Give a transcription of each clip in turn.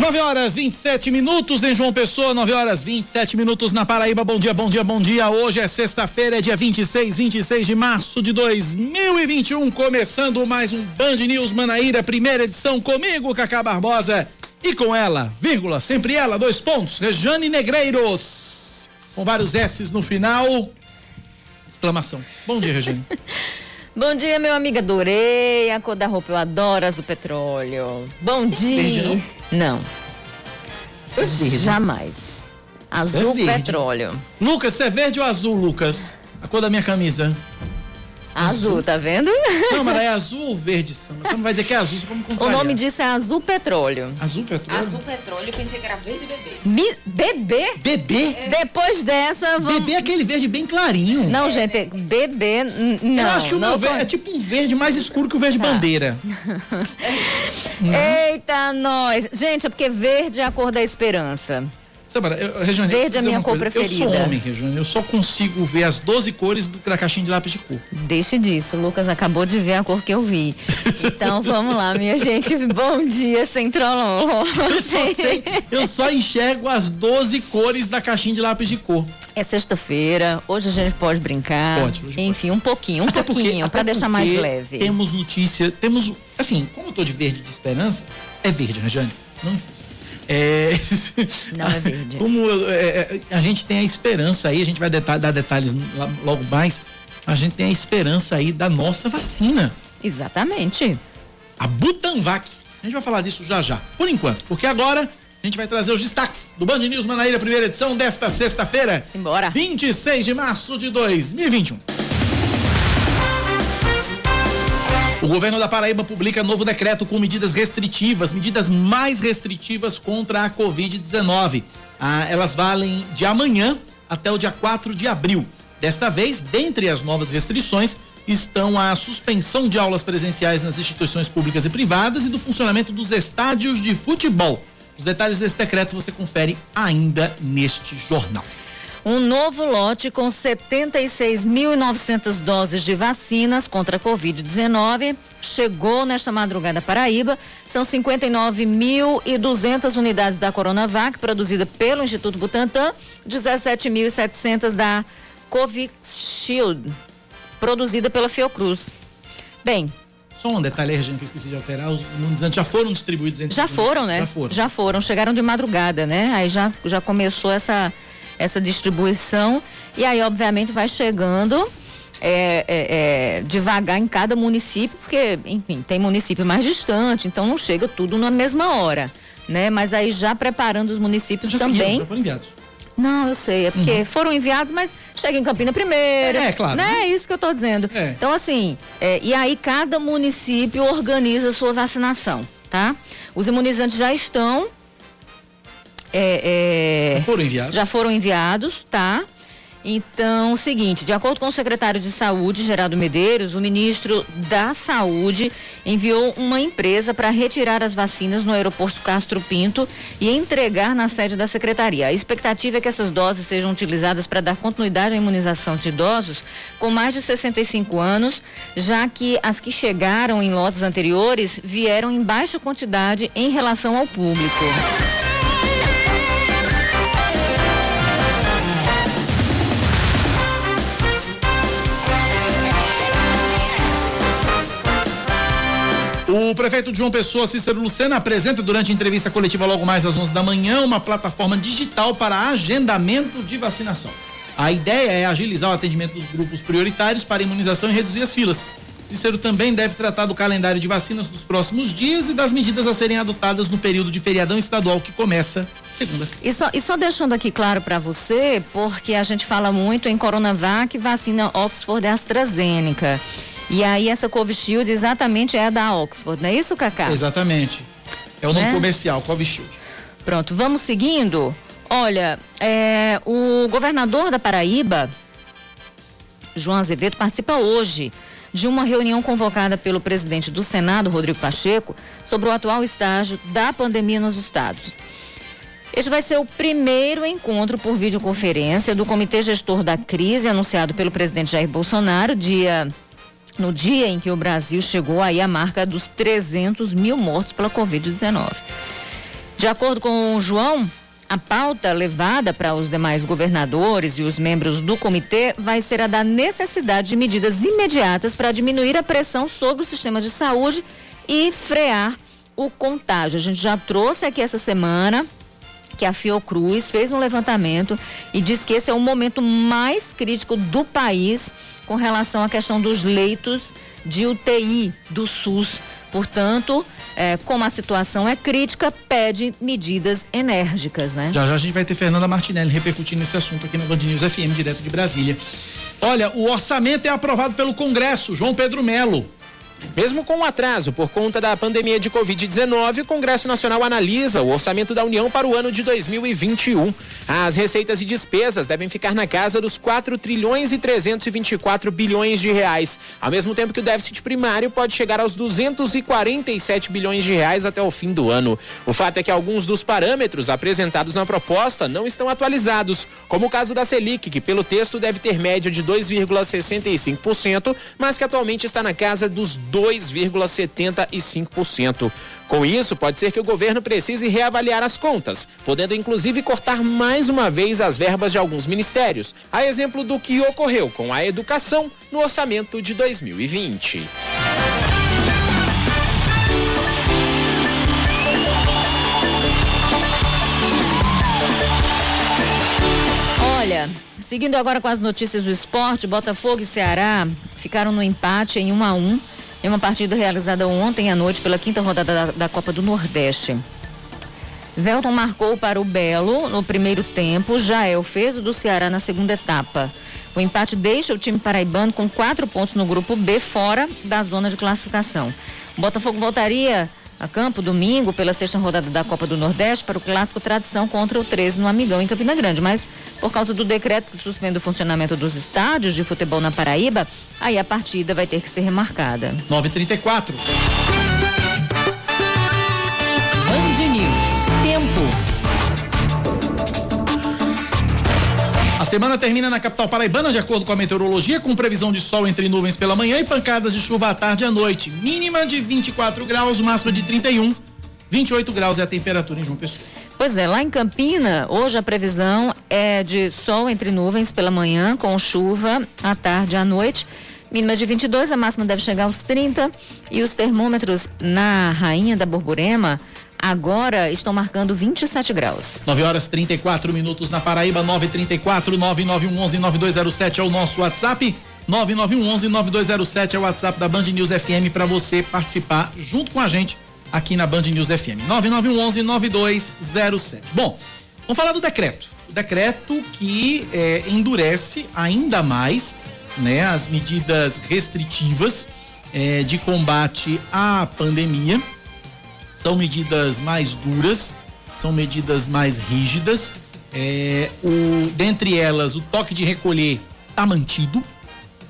9 horas 27 minutos em João Pessoa, 9 horas 27 minutos na Paraíba. Bom dia, bom dia, bom dia. Hoje é sexta-feira, é dia 26, 26 de março de 2021. Começando mais um Band News Manaíra, primeira edição comigo, Cacá Barbosa. E com ela, vírgula, sempre ela, dois pontos, Rejane Negreiros. Com vários S's no final. Exclamação. Bom dia, Rejane. Bom dia, meu amigo. Adorei a cor da roupa. Eu adoro azul petróleo. Bom dia. Verde, não? É verde. Jamais. Azul verde. petróleo. Lucas, você é verde ou azul, Lucas? A cor da minha camisa. Azul, tá vendo? Não, mas é azul ou verde? Você não vai dizer que é azul, você como O contrariar. nome disso é azul petróleo. Azul petróleo? petróleo, pensei que era verde bebê. Mi- bebê? Bebê? Depois dessa, vamos. Bebê é aquele verde bem clarinho. Não, gente, bebê. Não. Eu acho que o não meu verde é tipo um verde mais escuro que o verde Tá. bandeira. Eita, nós. Gente, é porque verde é a cor da esperança. Samara, eu, Regiane, eu Verde é minha cor coisa. Eu preferida. sou homem, Regiane. Eu só consigo ver as 12 cores do- da caixinha de lápis de cor. Deixe disso, o Lucas acabou de ver a cor que eu vi. Então vamos lá, minha gente. Bom dia, Centrolão. Eu só sei, eu só enxergo as 12 cores da caixinha de lápis de cor. É sexta-feira, hoje a gente pode brincar. Pode, hoje Enfim, um pouquinho, um Até pouquinho, pra deixar mais leve. Temos notícia, temos. Assim, como eu tô de verde de esperança, é verde, Regiane. Não insista. É, Não é verde. Como é, é, a gente tem a esperança aí, a gente vai dar detalhes logo mais. A gente tem a esperança aí da nossa vacina, Exatamente. a Butanvac. A gente vai falar disso já já, por enquanto, porque agora a gente vai trazer os destaques do Band News Manaíra, primeira edição desta sexta-feira, Simbora. 26 de março de 2021. O governo da Paraíba publica novo decreto com medidas restritivas, medidas mais restritivas contra a Covid-19. Ah, elas valem de amanhã até o dia 4 de abril. Desta vez, dentre as novas restrições, estão a suspensão de aulas presenciais nas instituições públicas e privadas e do funcionamento dos estádios de futebol. Os detalhes desse decreto você confere ainda neste jornal. Um novo lote com 76.900 doses de vacinas contra a Covid-19 chegou nesta madrugada à Paraíba. São 59.200 unidades da Coronavac, produzida pelo Instituto Butantan, 17.700 da Covishield, produzida pela Fiocruz. Bem, Só um detalhe Regina, que eu esqueci de alterar. Os imunizantes já foram distribuídos entre Já foram, né? Já foram. Já foram, chegaram de madrugada, né? Aí já, já começou essa, essa distribuição. E aí, obviamente, vai chegando é, é, é, devagar em cada município, porque, enfim, tem município mais distante, então não chega tudo na mesma hora. Né? Mas aí já preparando os municípios já também. já foram enviados. Não, eu sei, é porque foram enviados, mas chega em Campina primeiro. É, é, claro. Né? É isso que eu tô dizendo. É. Então, assim, é, e aí cada município organiza a sua vacinação, tá? Os imunizantes já estão. É, é, Já foram enviados. já foram enviados, tá? Então, o seguinte, de acordo com o secretário de Saúde, Geraldo Medeiros, o ministro da Saúde enviou uma empresa para retirar as vacinas no aeroporto Castro Pinto e entregar na sede da secretaria. A expectativa é que essas doses sejam utilizadas para dar continuidade à imunização de idosos com mais de 65 anos, já que as que chegaram em lotes anteriores vieram em baixa quantidade em relação ao público. O prefeito João Pessoa, Cícero Lucena, apresenta durante a entrevista coletiva logo mais às 11 da manhã uma plataforma digital para agendamento de vacinação. A ideia é agilizar o atendimento dos grupos prioritários para imunização e reduzir as filas. Cícero também deve tratar do calendário de vacinas dos próximos dias e das medidas a serem adotadas no período de feriadão estadual que começa segunda. E só, e só deixando aqui claro para você, porque a gente fala muito em Coronavac, vacina Oxford AstraZeneca. E aí essa Covishield exatamente é a da Oxford, não é isso, Cacá? Exatamente. É o nome Né? comercial, Covishield. Pronto, vamos seguindo. Olha, é, o governador da Paraíba, João Azevedo, participa hoje de uma reunião convocada pelo presidente do Senado, Rodrigo Pacheco, sobre o atual estágio da pandemia nos estados. Este vai ser o primeiro encontro por videoconferência do Comitê Gestor da Crise, anunciado pelo presidente Jair Bolsonaro, dia, no dia em que o Brasil chegou aí à marca dos 300 mil mortos pela Covid-19. De acordo com o João, a pauta levada para os demais governadores e os membros do comitê vai ser a da necessidade de medidas imediatas para diminuir a pressão sobre o sistema de saúde e frear o contágio. A gente já trouxe aqui essa semana que a Fiocruz fez um levantamento e diz que esse é o momento mais crítico do país com relação à questão dos leitos de UTI do SUS. Portanto, é, como a situação é crítica, pede medidas enérgicas, né? Já já a gente vai ter Fernanda Martinelli repercutindo esse assunto aqui no Band News FM, direto de Brasília. Olha, o orçamento é aprovado pelo Congresso, João Pedro Melo. Mesmo com o atraso por conta da pandemia de Covid-19, o Congresso Nacional analisa o orçamento da União para o ano de 2021. As receitas e despesas devem ficar na casa dos 4 trilhões e 324 bilhões de reais, ao mesmo tempo que o déficit primário pode chegar aos 247 bilhões de reais até o fim do ano. O fato é que alguns dos parâmetros apresentados na proposta não estão atualizados, como o caso da Selic, que pelo texto deve ter média de 2,65%, mas que atualmente está na casa dos 2,75%. Com isso, pode ser que o governo precise reavaliar as contas, podendo inclusive cortar mais uma vez as verbas de alguns ministérios, a exemplo do que ocorreu com a educação no orçamento de 2020. Olha, seguindo agora com as notícias do esporte, Botafogo e Ceará ficaram no empate em 1 a 1 em uma partida realizada ontem à noite pela quinta rodada da, da Copa do Nordeste. Velton marcou para o Belo no primeiro tempo, Jael fez o do Ceará na segunda etapa. O empate deixa o time paraibano com quatro pontos no grupo B, fora da zona de classificação. O Botafogo voltaria a campo domingo pela sexta rodada da Copa do Nordeste para o clássico tradição contra o 13 no Amigão em Campina Grande, mas por causa do decreto que suspende o funcionamento dos estádios de futebol na Paraíba, aí a partida vai ter que ser remarcada. 934. Semana termina na capital paraibana, de acordo com a meteorologia, com previsão de sol entre nuvens pela manhã e pancadas de chuva à tarde e à noite. Mínima de 24 graus, máxima de 31. 28 graus é a temperatura em João Pessoa. Pois é, lá em Campina, hoje a previsão é de sol entre nuvens pela manhã, com chuva à tarde e à noite. Mínima de 22, a máxima deve chegar aos 30. E os termômetros na Rainha da Borborema agora estão marcando 27 graus. 9 horas 34 minutos na Paraíba, 934 9911 9207 é o nosso WhatsApp. 9911 9207 é o WhatsApp da Band News FM para você participar junto com a gente aqui na Band News FM. 9911 9207. Bom, vamos falar do decreto. O decreto que é, endurece ainda mais né, as medidas restritivas é, de combate à pandemia são medidas mais duras, são medidas mais rígidas. É, o, dentre elas, o toque de recolher está mantido.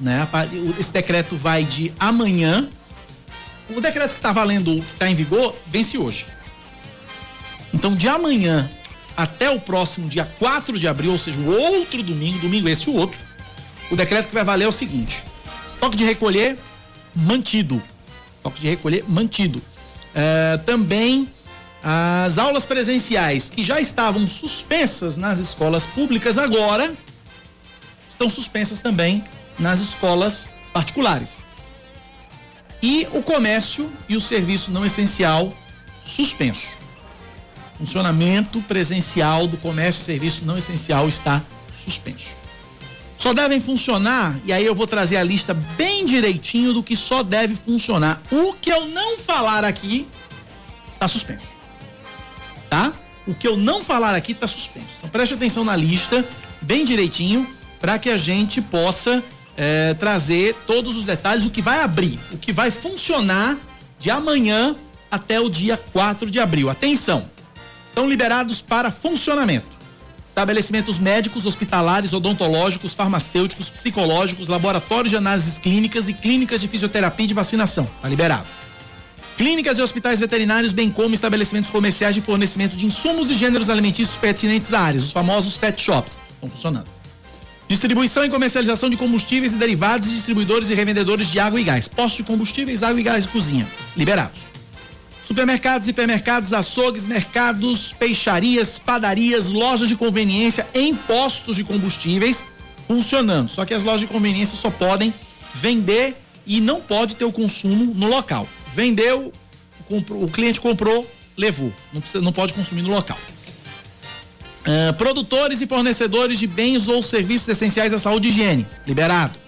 Né? Esse decreto vai de amanhã. O decreto que está valendo, que está em vigor, vence hoje. Então, de amanhã até o próximo dia 4 de abril, ou seja, o outro domingo, domingo esse o outro, o decreto que vai valer é o seguinte: toque de recolher mantido. Toque de recolher mantido. É, também as aulas presenciais que já estavam suspensas nas escolas públicas agora estão suspensas também nas escolas particulares. E o comércio e o serviço não essencial suspenso. Funcionamento presencial do comércio e serviço não essencial está suspenso. Só devem funcionar, e aí eu vou trazer a lista bem direitinho do que só deve funcionar. O que eu não falar aqui tá suspenso. Tá? O que eu não falar aqui tá suspenso. Então preste atenção na lista, bem direitinho, para que a gente possa é, trazer todos os detalhes, o que vai abrir, o que vai funcionar de amanhã até o dia 4 de abril. Atenção! Estão liberados para funcionamento estabelecimentos médicos, hospitalares, odontológicos, farmacêuticos, psicológicos, laboratórios de análises clínicas e clínicas de fisioterapia e de vacinação. Tá liberado. Clínicas e hospitais veterinários, bem como estabelecimentos comerciais de fornecimento de insumos e gêneros alimentícios pertinentes à área, os famosos pet shops. Estão funcionando. Distribuição e comercialização de combustíveis e derivados, distribuidores e revendedores de água e gás. Postos de combustíveis, água e gás de cozinha. Liberados. Supermercados, hipermercados, açougues, mercados, peixarias, padarias, lojas de conveniência em postos de combustíveis funcionando. Só que as lojas de conveniência só podem vender e não pode ter o consumo no local. Vendeu, o cliente comprou, levou. Não, precisa, não pode consumir no local. Uh, produtores e fornecedores de bens ou serviços essenciais à saúde e higiene, liberado.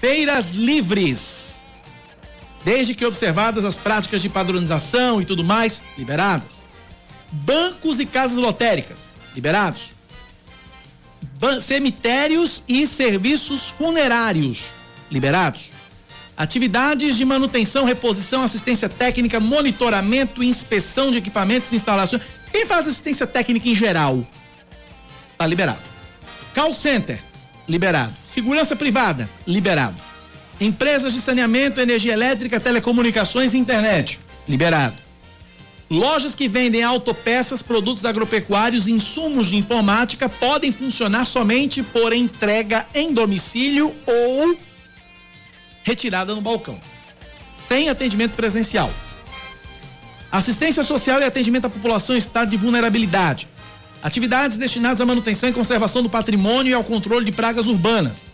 Feiras livres, desde que observadas as práticas de padronização e tudo mais, liberadas. Bancos e casas lotéricas, liberados. Cemitérios e serviços funerários, liberados. Atividades de manutenção, reposição, assistência técnica, monitoramento, inspeção de equipamentos e instalações. Quem faz assistência técnica em geral? Tá liberado. Call center, liberado. Segurança privada, liberado. Empresas de saneamento, energia elétrica, telecomunicações e internet, liberado. Lojas que vendem autopeças, produtos agropecuários e insumos de informática podem funcionar somente por entrega em domicílio ou retirada no balcão, sem atendimento presencial. Assistência social e atendimento à população em estado de vulnerabilidade. Atividades destinadas à manutenção e conservação do patrimônio e ao controle de pragas urbanas.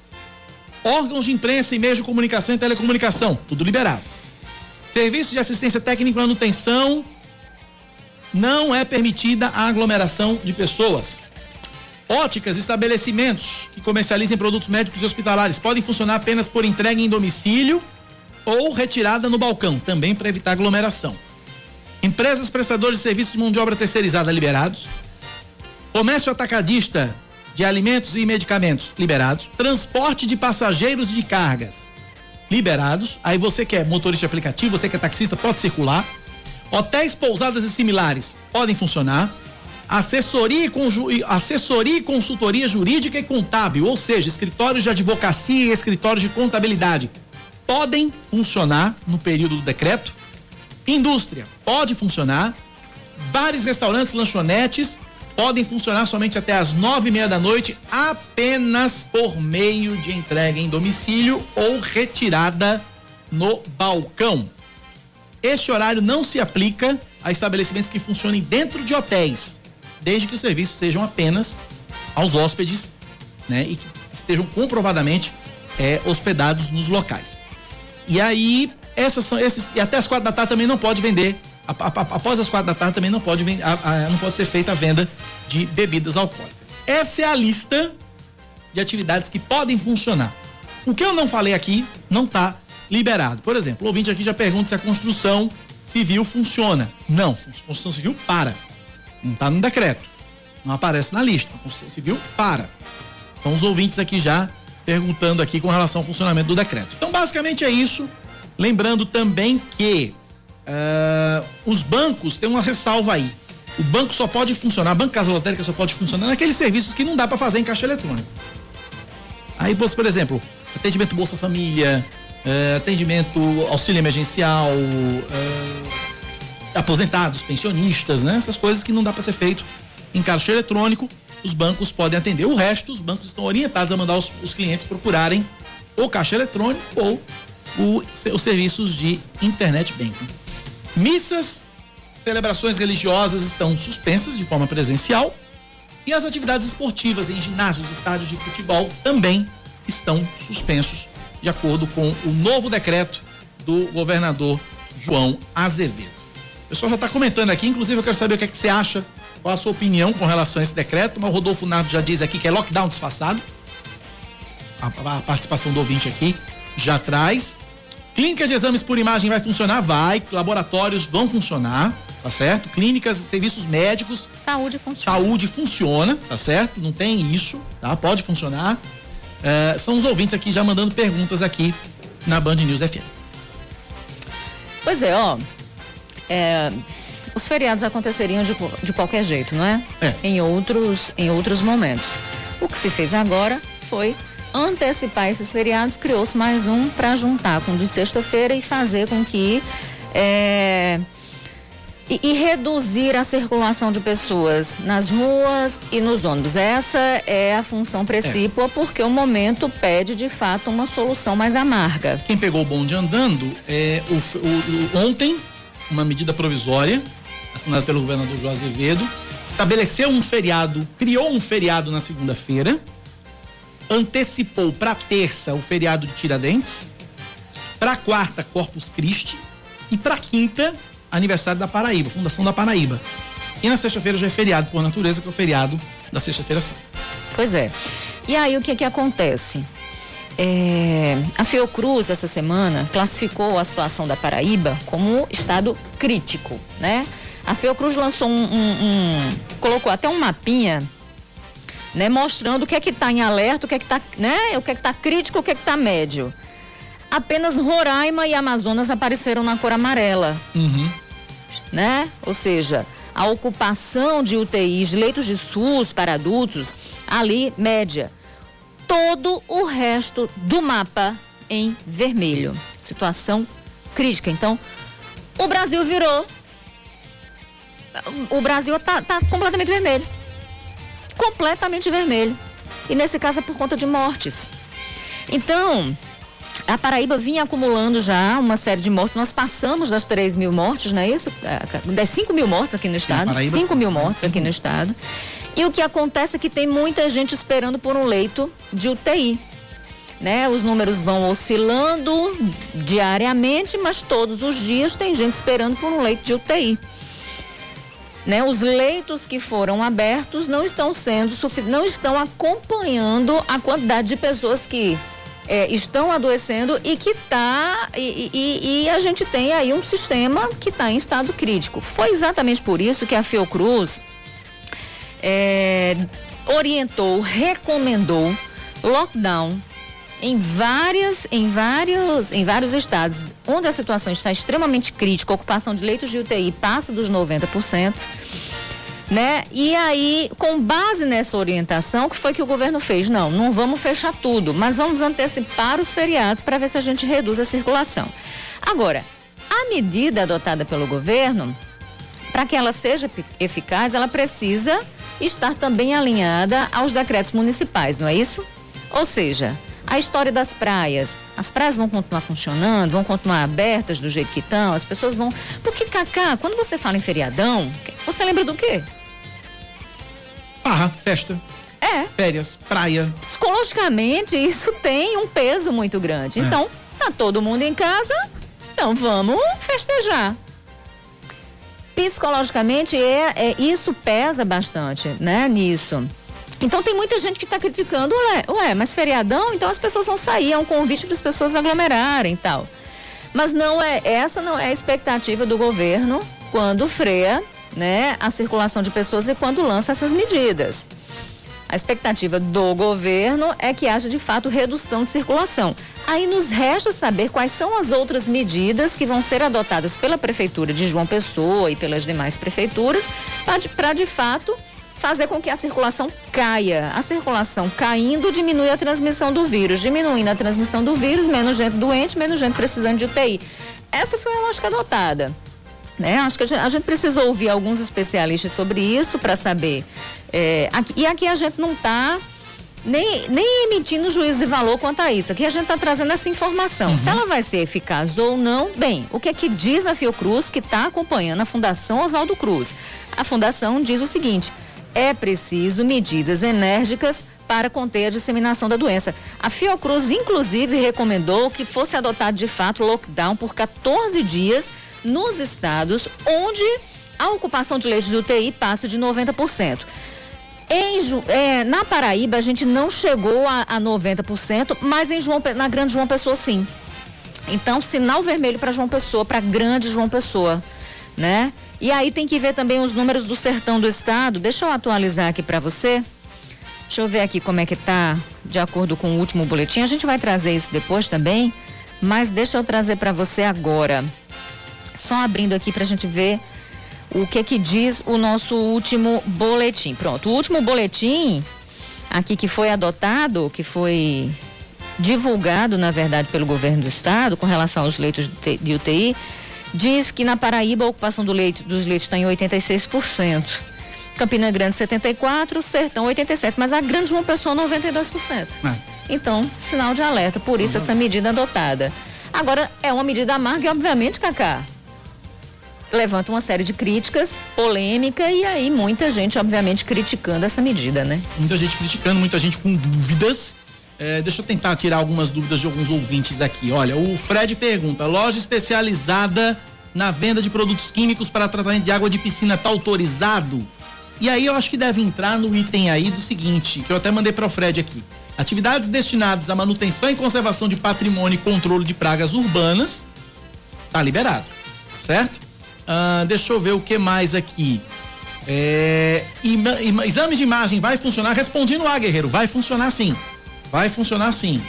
Órgãos de imprensa e meios de comunicação e telecomunicação, tudo liberado. Serviços de assistência técnica e manutenção, não é permitida a aglomeração de pessoas. Óticas, estabelecimentos que comercializem produtos médicos e hospitalares podem funcionar apenas por entrega em domicílio ou retirada no balcão, também para evitar aglomeração. Empresas prestadoras de serviços de mão de obra terceirizada liberados. Comércio atacadista de alimentos e medicamentos liberados. Transporte de passageiros e de cargas liberados. Aí você que é motorista aplicativo, você que é taxista, pode circular. Hotéis, pousadas e similares podem funcionar assessoria e, assessoria e consultoria jurídica e contábil, ou seja, escritórios de advocacia e escritórios de contabilidade, podem funcionar no período do decreto. Indústria pode funcionar. Bares, restaurantes, lanchonetes podem funcionar somente até as nove e meia da noite, apenas por meio de entrega em domicílio ou retirada no balcão. Este horário não se aplica a estabelecimentos que funcionem dentro de hotéis desde que os serviços sejam apenas aos hóspedes, né, e que estejam comprovadamente é, hospedados nos locais. E aí, essas são esses e até as quatro da tarde também não pode vender. Após as quatro da tarde também não pode não pode ser feita a venda de bebidas alcoólicas. Essa é a lista de atividades que podem funcionar. O que eu não falei aqui não está liberado. Por exemplo, o ouvinte aqui já pergunta se a construção civil funciona. Não, a construção civil para. Não está no decreto. Não aparece na lista. A Constituição Civil para. São os ouvintes aqui já perguntando aqui com relação ao funcionamento do decreto. Então, basicamente é isso. Lembrando também que uh, os bancos têm uma ressalva aí. O banco só pode funcionar, a banca lotérica só pode funcionar naqueles serviços que não dá para fazer em caixa eletrônico. Aí, por exemplo, atendimento Bolsa Família, uh, atendimento auxílio emergencial, uh, aposentados, pensionistas, né? Essas coisas que não dá para ser feito em caixa eletrônico, os bancos podem atender. O resto, os bancos estão orientados a mandar os, os clientes procurarem ou caixa eletrônico ou o, os serviços de internet banking. Missas, celebrações religiosas estão suspensas de forma presencial e as atividades esportivas em ginásios, estádios de futebol também estão suspensos, de acordo com o novo decreto do governador João Azevedo. O pessoal já está comentando aqui, inclusive eu quero saber o que, é que você acha, qual a sua opinião com relação a esse decreto. Mas o Rodolfo Nardo já diz aqui que é lockdown disfarçado. A, a participação do ouvinte aqui já traz. Clínica de exames por imagem vai funcionar? Vai. Laboratórios vão funcionar, tá certo? Clínicas, serviços médicos. Saúde funciona. Saúde funciona, tá certo? Não tem isso, tá? Pode funcionar. Uh, são os ouvintes aqui já mandando perguntas aqui na Band News FM. Pois é, ó é, os feriados aconteceriam de, de qualquer jeito, não é? é? Em outros, em outros momentos. O que se fez agora foi antecipar esses feriados, criou-se mais um para juntar com o de sexta-feira e fazer com que é, e, e, reduzir a circulação de pessoas nas ruas e nos ônibus. Essa é a função precípua, é. porque o momento pede de fato uma solução mais amarga. Quem pegou o bonde andando, é, o, o, o ontem uma medida provisória assinada pelo governador João Azevedo, estabeleceu um feriado, criou um feriado na segunda-feira, antecipou para terça o feriado de Tiradentes, para quarta Corpus Christi e para quinta aniversário da Paraíba, Fundação da Paraíba. E na sexta-feira já é feriado por natureza, que é o feriado da sexta-feira santa. Pois é. E aí o que que acontece? É, a Fiocruz essa semana classificou a situação da Paraíba como estado crítico, né? A Fiocruz lançou um, um, um colocou até um mapinha, né, mostrando o que é que está em alerta, o que é que está, né, o que é que está crítico, o que é que está médio. Apenas Roraima e Amazonas apareceram na cor amarela, Uhum. né? Ou seja, a ocupação de UTIs, de leitos de SUS para adultos, ali média. Todo o resto do mapa em vermelho. Situação crítica. Então, o Brasil virou. O Brasil tá, tá completamente vermelho. Completamente vermelho. E nesse caso é por conta de mortes. Então, a Paraíba vinha acumulando já uma série de mortes. Nós passamos das 3 mil mortes, não é isso? Das 5 mil mortes aqui no estado. Paraíba, 5 mil mortes aqui no estado. E o que acontece é que tem muita gente esperando por um leito de UTI. Né? Os números vão oscilando diariamente, mas todos os dias tem gente esperando por um leito de UTI. Né? Os leitos que foram abertos não estão sendo não estão acompanhando a quantidade de pessoas que é, estão adoecendo e que tá e, e- e a gente tem aí um sistema que está em estado crítico. Foi exatamente por isso que a Fiocruz é, orientou, recomendou lockdown em várias, em vários, em vários estados onde a situação está extremamente crítica, a ocupação de leitos de UTI passa dos 90%, né? E aí, com base nessa orientação, o que foi que o governo fez? Não, não vamos fechar tudo, mas vamos antecipar os feriados para ver se a gente reduz a circulação. Agora, a medida adotada pelo governo para que ela seja eficaz, ela precisa estar também alinhada aos decretos municipais, não é isso? Ou seja, a história das praias. As praias vão continuar funcionando, vão continuar abertas do jeito que estão, as pessoas vão. Porque, Cacá, quando você fala em feriadão, você lembra do quê? Barra, festa, É, férias, praia. psicologicamente isso tem um peso muito grande. É. Então, tá todo mundo em casa, então vamos festejar. Psicologicamente é, é isso pesa bastante, né, nisso. Então tem muita gente que está criticando, ué, ué, mas feriadão, então as pessoas vão sair, é um convite para as pessoas aglomerarem e tal. Mas não é, essa não é a expectativa do governo quando freia, né, a circulação de pessoas e quando lança essas medidas. A expectativa do governo é que haja de fato redução de circulação. Aí nos resta saber quais são as outras medidas que vão ser adotadas pela prefeitura de João Pessoa e pelas demais prefeituras para de fato fazer com que a circulação caia. A circulação caindo diminui a transmissão do vírus, diminuindo a transmissão do vírus, menos gente doente, menos gente precisando de UTI. Essa foi a lógica adotada. Né? Acho que a gente, a gente precisa ouvir alguns especialistas sobre isso para saber. É, aqui- e aqui a gente não está nem, nem emitindo juízo de valor quanto a isso. Aqui a gente está trazendo essa informação. Se ela vai ser eficaz ou não, bem, o que é que diz a Fiocruz que está acompanhando a Fundação Oswaldo Cruz? A Fundação diz o seguinte: é preciso medidas enérgicas para conter a disseminação da doença. A Fiocruz, inclusive, recomendou que fosse adotado de fato lockdown por 14 dias nos estados onde a ocupação de leitos de UTI passa de 90%. Em é, na Paraíba, a gente não chegou a, a 90%, mas em João, na Grande João Pessoa, sim. Então, sinal vermelho para João Pessoa, para Grande João Pessoa, né? E aí tem que ver também os números do sertão do estado. Deixa eu atualizar aqui para você. Deixa eu ver aqui como é que tá, de acordo com o último boletim. A gente vai trazer isso depois também, mas deixa eu trazer para você agora. Só abrindo aqui para a gente ver o que que diz o nosso último boletim. Pronto, o último boletim aqui que foi adotado, que foi divulgado, na verdade, pelo governo do estado com relação aos leitos de UTI, diz que na Paraíba a ocupação do leito, dos leitos está em 86%. Campina Grande 74%, Sertão 87%, mas a Grande João Pessoa 92%. É. Então, sinal de alerta, por isso essa medida adotada. Agora, é uma medida amarga e, obviamente, Cacá, levanta uma série de críticas, polêmica e aí muita gente, obviamente, criticando essa medida, né? Muita gente criticando, muita gente com dúvidas. É, deixa eu tentar tirar algumas dúvidas de alguns ouvintes aqui. Olha, o Fred pergunta: loja especializada na venda de produtos químicos para tratamento de água de piscina está autorizado? E aí eu acho que deve entrar no item aí do seguinte, que eu até mandei para o Fred aqui. Atividades destinadas à manutenção e conservação de patrimônio e controle de pragas urbanas, tá liberado, certo? Ah, deixa eu ver o que mais aqui. É, exame de imagem vai funcionar? Respondi no A, guerreiro. Vai funcionar sim. Vai funcionar sim.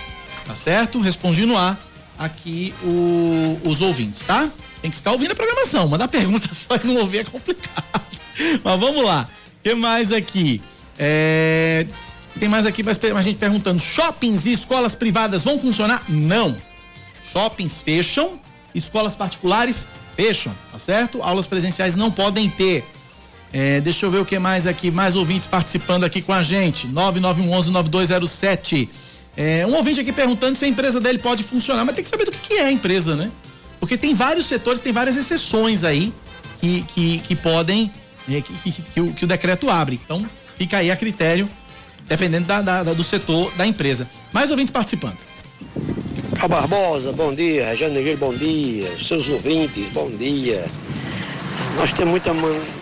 Tá certo? Respondi no A aqui o, os ouvintes, tá? Tem que ficar ouvindo a programação. Mandar pergunta só e não ouvir é complicado. Mas vamos lá. O que mais aqui? É, tem mais aqui mais gente perguntando: shoppings e escolas privadas vão funcionar? Não. Shoppings fecham, escolas particulares fecham, tá certo? Aulas presenciais não podem ter. É, deixa eu ver o que mais aqui, mais ouvintes participando aqui com a gente. 9911-9207. É, um ouvinte aqui perguntando se a empresa dele pode funcionar, mas tem que saber do que, que é a empresa, né? Porque tem vários setores, tem várias exceções aí que, que, que podem, né, que, que, que, o, que o decreto abre. Então, fica aí a critério, dependendo da, da, da do setor da empresa. Mais ouvintes participando. A Barbosa, bom dia. Negreiro, bom dia. Seus ouvintes, bom dia. Nós temos muita,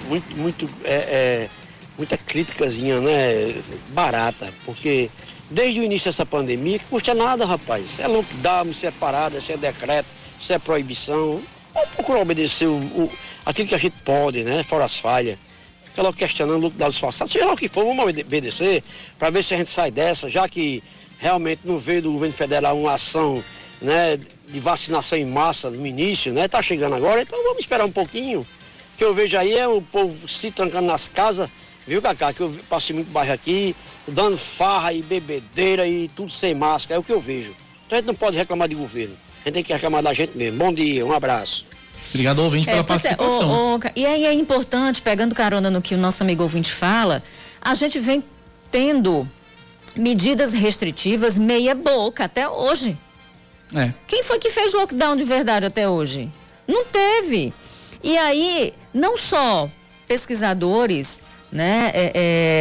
muito, muito, é, é, muita criticazinha, né? Barata, porque desde o início dessa pandemia, que custa nada, rapaz. Se é lockdown, se é parada, se é decreto, se é proibição. Vamos procurar obedecer o, o, aquilo que a gente pode, né? Fora as falhas. Fica logo questionando o lockdown disfarçado. Seja lá o que for, vamos obedecer para ver se a gente sai dessa, já que realmente não veio do governo federal uma ação né, de vacinação em massa no início, né? Tá chegando agora, então vamos esperar um pouquinho. O que eu vejo aí é o povo se trancando nas casas, viu, Cacá? Que eu passei muito bairro aqui, dando farra e bebedeira e tudo sem máscara, é o que eu vejo. Então a gente não pode reclamar de governo, a gente tem que reclamar da gente mesmo. Bom dia, um abraço. Obrigado, ouvinte, pela é, participação. É, o, o, e aí é importante, pegando carona no que o nosso amigo ouvinte fala, a gente vem tendo medidas restritivas meia boca até hoje. É. Quem foi que fez lockdown de verdade até hoje? Não teve. E aí, não só pesquisadores, né, é,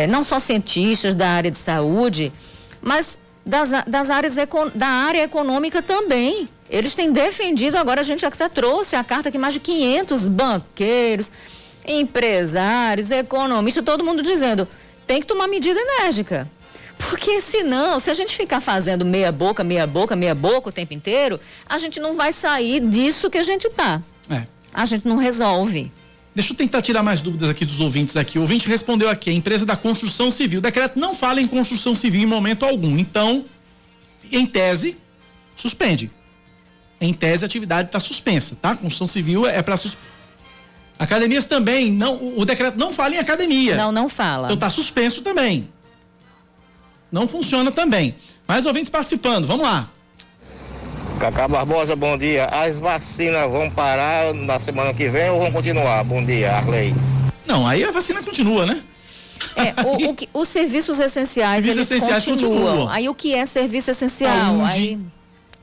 é, não só cientistas da área de saúde, mas das, das áreas da área econômica também. Eles têm defendido, agora a gente já trouxe a carta que mais de 500 banqueiros, empresários, economistas, todo mundo dizendo, tem que tomar medida enérgica. Porque senão, se a gente ficar fazendo meia boca, meia boca, meia boca o tempo inteiro, a gente não vai sair disso que a gente tá. É. A gente não resolve. Deixa eu tentar tirar mais dúvidas aqui dos ouvintes aqui. O ouvinte respondeu aqui, a empresa da construção civil. O decreto não fala em construção civil em momento algum. Então, em tese, suspende. Em tese, a atividade está suspensa, tá? Construção civil é para suspender. Academias também, não, o decreto não fala em academia. Não, não fala. Então tá suspenso também não funciona também. Mais ouvintes participando, vamos lá. Cacá Barbosa, bom dia. As vacinas vão parar na semana que vem ou vão continuar? Bom dia, Arley. Não, aí a vacina continua, né? É, o, o que, os serviços essenciais, serviços eles essenciais continuam. continuam. Aí o que é serviço essencial? Saúde. Aí,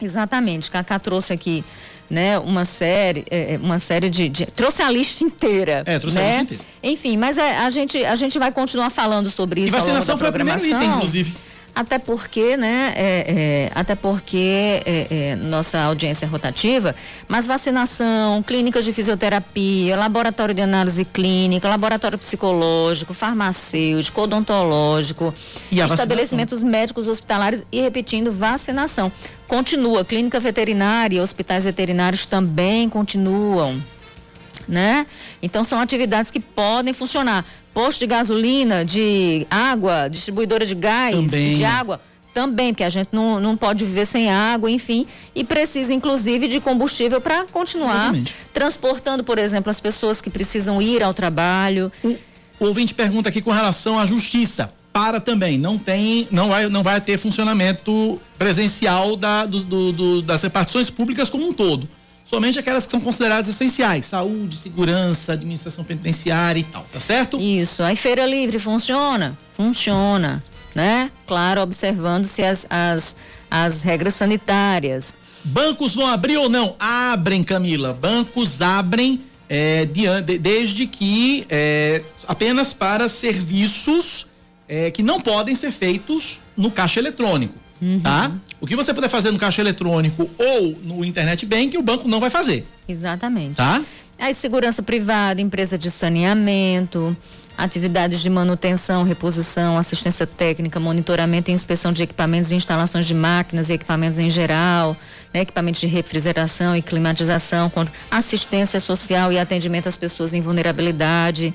exatamente, Cacá trouxe aqui né, uma série, é, é, uma série de, de, trouxe a lista inteira. É, trouxe né? a lista inteira. Enfim, mas a, a, gente a gente vai continuar falando sobre isso. E vacinação foi o primeiro item, inclusive. Até porque, né? É, é, até porque é, é, nossa audiência é rotativa, mas vacinação, clínicas de fisioterapia, laboratório de análise clínica, laboratório psicológico, farmacêutico, odontológico, estabelecimentos médicos hospitalares e repetindo, vacinação. Continua, clínica veterinária, hospitais veterinários também continuam. Né? Então são atividades que podem funcionar posto de gasolina, de água, distribuidora de gás também. e de água. Também, porque a gente não, não pode viver sem água, enfim, e precisa inclusive de combustível para continuar Exatamente. transportando, por exemplo, as pessoas que precisam ir ao trabalho. O, o ouvinte pergunta aqui com relação à justiça. Para também, não tem, não vai, não vai ter funcionamento presencial da, do, do, do, das repartições públicas como um todo somente aquelas que são consideradas essenciais, saúde, segurança, administração penitenciária e tal, tá certo? Isso. Aí feira livre funciona? Funciona, né? Claro, observando-se as, as, as regras sanitárias. Bancos vão abrir ou não? Abrem, Camila. Bancos abrem é, de, de, desde que é, apenas para serviços é, que não podem ser feitos no caixa eletrônico. Uhum. Tá? O que você puder fazer no caixa eletrônico ou no internet bank, o banco não vai fazer. Exatamente. Tá? Aí segurança privada, empresa de saneamento, atividades de manutenção, reposição, assistência técnica, monitoramento e inspeção de equipamentos e instalações de máquinas e equipamentos em geral, né, equipamentos de refrigeração e climatização, assistência social e atendimento às pessoas em vulnerabilidade,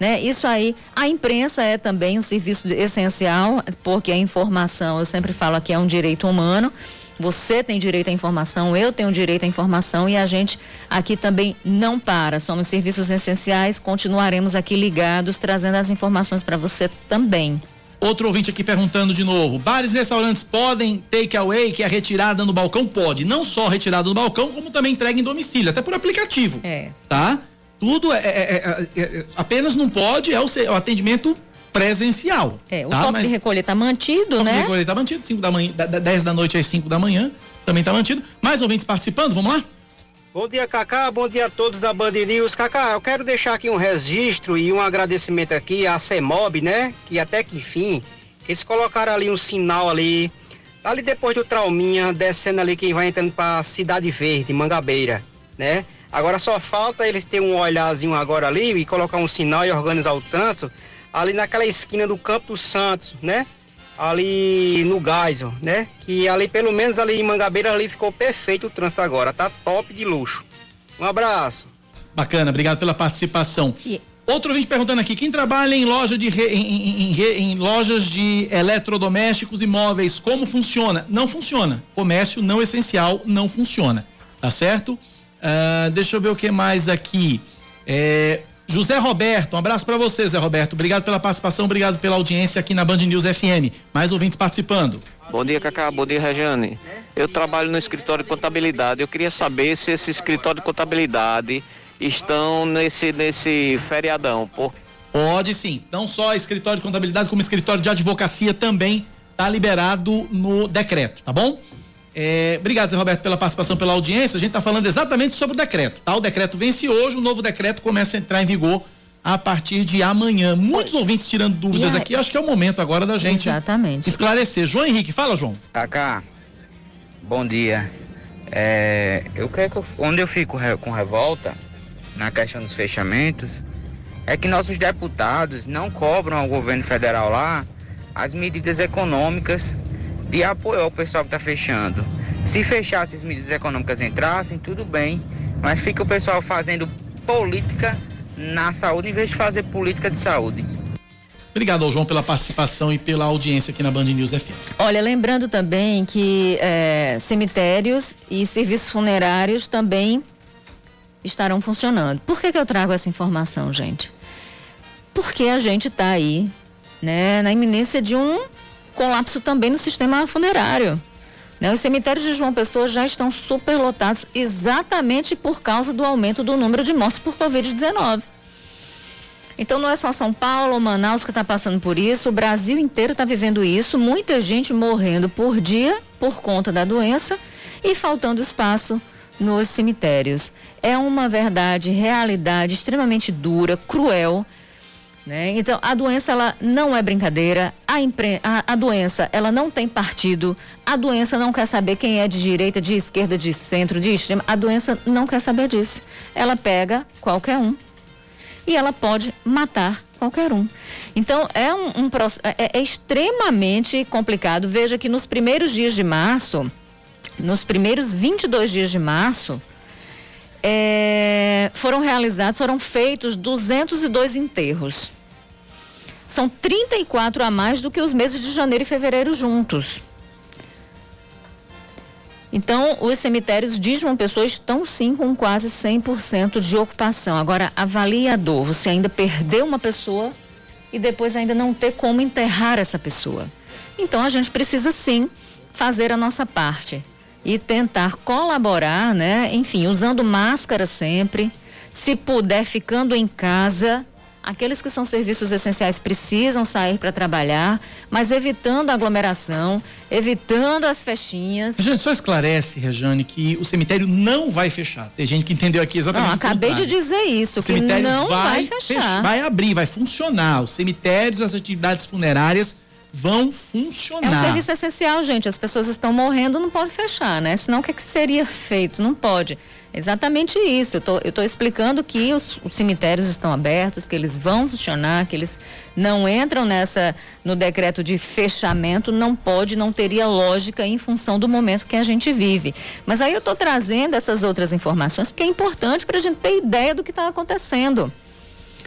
né? Isso aí, a imprensa é também um serviço essencial, porque a informação, eu sempre falo aqui, é um direito humano. Você tem direito à informação, eu tenho direito à informação e a gente aqui também não para. Somos serviços essenciais, continuaremos aqui ligados, trazendo as informações para você também. Outro ouvinte aqui perguntando de novo: bares e restaurantes podem take away, que é retirada no balcão? Pode. Não só retirada no balcão, como também entrega em domicílio, até por aplicativo. É. Tá? Tudo é, é, é, é, é apenas não pode é o, o atendimento presencial. É, o tá? toque Mas, de recolher está mantido, o né? O de recolher está mantido, 5 da manhã, da, 10 da noite às 5 da manhã, também está mantido. Mais ouvintes participando, vamos lá? Bom dia, Cacá. Bom dia a todos da Band News. Cacá, eu quero deixar aqui um registro e um agradecimento aqui à CEMOB, né? Que até que enfim, eles colocaram ali um sinal ali, ali depois do Trauminha, descendo ali quem vai entrando para Cidade Verde, Mangabeira, né? Agora só falta eles ter um olhazinho agora ali e colocar um sinal e organizar o trânsito ali naquela esquina do Campo dos Santos, né? Ali no Geisel, né? Que ali, pelo menos ali em Mangabeira, ali ficou perfeito o trânsito agora, tá top de luxo. Um abraço. Bacana, obrigado pela participação. Outro vídeo perguntando aqui, quem trabalha em, loja de re, em, em, em, em, lojas de eletrodomésticos e móveis, como funciona? Não funciona. Comércio não essencial não funciona, tá certo? Uh, deixa eu ver o que mais aqui. É, José Roberto, um abraço para você, Zé Roberto. Obrigado pela participação, obrigado pela audiência aqui na Band News FM. Mais ouvintes participando. Bom dia, Cacá. Bom dia, Rejane. Eu trabalho no escritório de contabilidade. Eu queria saber se esse escritório de contabilidade estão nesse, nesse feriadão. Por... Pode sim. Não só escritório de contabilidade, como escritório de advocacia também está liberado no decreto, tá bom? É, obrigado, Zé Roberto, pela participação, pela audiência. A gente está falando exatamente sobre o decreto, tá? O decreto vence hoje, o novo decreto começa a entrar em vigor a partir de amanhã. Muitos ouvintes tirando dúvidas aqui, acho que é o momento agora da gente exatamente. esclarecer. João Henrique, fala, João. Cacá, bom dia. É, eu quero que eu, onde eu fico com revolta na questão dos fechamentos é que nossos deputados não cobram ao governo federal lá as medidas econômicas de apoio ao pessoal que está fechando. Se fechasse as medidas econômicas entrassem, tudo bem, mas fica o pessoal fazendo política na saúde em vez de fazer política de saúde. Obrigado ao João pela participação e pela audiência aqui na Band News FM. Olha, lembrando também que é, cemitérios e serviços funerários também estarão funcionando. Por que, que eu trago essa informação, gente? Porque a gente está aí, né, na iminência de um colapso também no sistema funerário. Né? Os cemitérios de João Pessoa já estão superlotados exatamente por causa do aumento do número de mortes por Covid-19. Então não é só São Paulo Manaus que está passando por isso, o Brasil inteiro está vivendo isso, muita gente morrendo por dia por conta da doença e faltando espaço nos cemitérios. É uma verdade, realidade extremamente dura, cruel né? Então, a doença ela não é brincadeira, a, impre... a, a, doença ela não tem partido, a doença não quer saber quem é de direita, de esquerda, de centro, de extrema, a doença não quer saber disso. Ela pega qualquer um e ela pode matar qualquer um. Então, é um, um é, é extremamente complicado. Veja que nos primeiros dias de março, nos primeiros 22 dias de março, é, foram realizados, foram feitos 202 enterros. São 34 a mais do que os meses de janeiro e fevereiro juntos. Então, os cemitérios de João Pessoa estão sim com quase 100% de ocupação. Agora, avalie a dor. Você ainda perdeu uma pessoa e depois ainda não ter como enterrar essa pessoa. Então, a gente precisa sim fazer a nossa parte e tentar colaborar, né? Enfim, usando máscara sempre, se puder ficando em casa, Aqueles que são serviços essenciais precisam sair para trabalhar, mas evitando a aglomeração, evitando as festinhas. A gente só esclarece, Rejane, que o cemitério não vai fechar. Tem gente que entendeu aqui exatamente. Não, acabei de dizer isso, o que não vai, vai fechar. Vai abrir, vai funcionar. Os cemitérios, as atividades funerárias vão funcionar. É um serviço essencial, gente. As pessoas estão morrendo, não pode fechar, né? Senão o que, é que seria feito? Não pode. Exatamente isso. Eu estou explicando que os, os, cemitérios estão abertos, que eles vão funcionar, que eles não entram nessa no decreto de fechamento, não pode, não teria lógica em função do momento que a gente vive. Mas aí eu estou trazendo essas outras informações porque é importante para a gente ter ideia do que está acontecendo.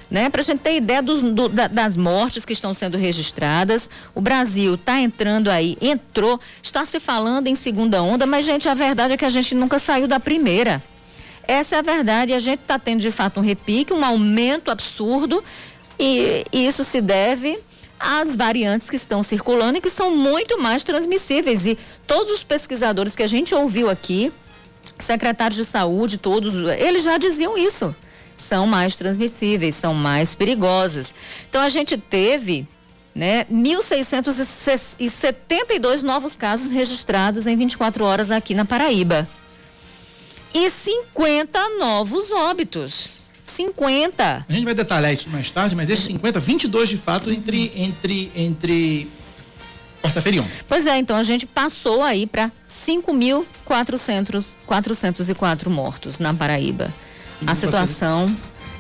Né? Para a gente ter ideia dos, do, da, das mortes que estão sendo registradas, o Brasil está entrando aí, entrou, está se falando em segunda onda, mas, gente, a verdade é que a gente nunca saiu da primeira. Essa é a verdade. A gente está tendo de fato um repique, um aumento absurdo, e, e isso se deve às variantes que estão circulando e que são muito mais transmissíveis. E todos os pesquisadores que a gente ouviu aqui, secretários de saúde, todos, eles já diziam isso. São mais transmissíveis, são mais perigosas. Então a gente teve né, 1.672 novos casos registrados em 24 horas aqui na Paraíba e 50 novos óbitos. 50. A gente vai detalhar isso mais tarde, mas desses 50, 22 de fato entre entre entre quarta-feira e ontem. Pois é, então a gente passou aí para 5.404 mortos na Paraíba. A situação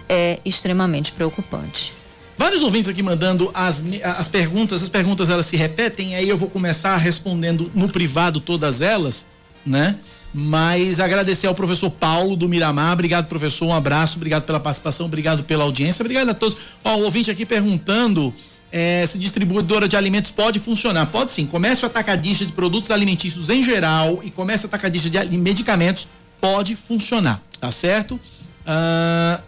é extremamente preocupante. Vários ouvintes aqui mandando as, as perguntas, as perguntas elas se repetem, aí eu vou começar respondendo no privado todas elas, né? Mas agradecer ao professor Paulo do Miramar. Obrigado, professor. Um abraço. Obrigado pela participação. Obrigado pela audiência. Obrigado a todos. Ó, o ouvinte aqui perguntando é, se distribuidora de alimentos pode funcionar. Pode sim. Comércio atacadista de produtos alimentícios em geral e comércio atacadista de medicamentos pode funcionar. Tá certo? Ah,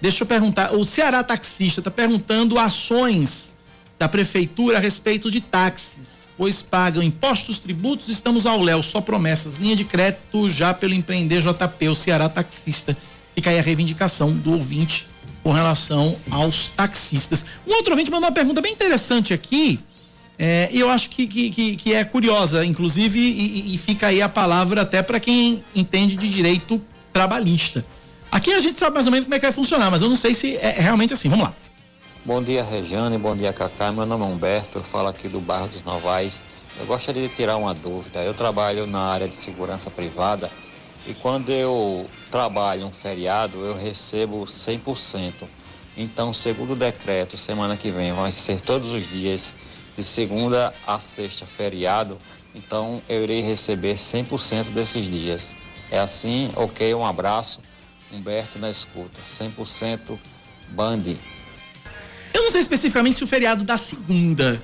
deixa eu perguntar. O Ceará Taxista está perguntando ações da prefeitura a respeito de táxis, pois pagam impostos, tributos, estamos ao léu, só promessas. Linha de crédito já pelo empreender JP, o Ceará Taxista. Fica aí a reivindicação do ouvinte com relação aos taxistas. Um outro ouvinte mandou uma pergunta bem interessante aqui, é, e eu acho que, que, que, é curiosa, inclusive, e, e fica aí a palavra até para quem entende de direito trabalhista. Aqui a gente sabe mais ou menos como é que vai funcionar, mas eu não sei se é realmente assim. Vamos lá. Bom dia, Rejane. Bom dia, Cacá. Meu nome é Humberto. Eu falo aqui do bairro dos Novais. Eu gostaria de tirar uma dúvida. Eu trabalho na área de segurança privada e quando eu trabalho um feriado, eu recebo 100%. Então, segundo o decreto, semana que vem vai ser todos os dias, de segunda a sexta, feriado. Então, eu irei receber 100% desses dias. É assim? Ok, um abraço. Humberto na escuta. 100% Band. Eu não sei especificamente se o feriado da segunda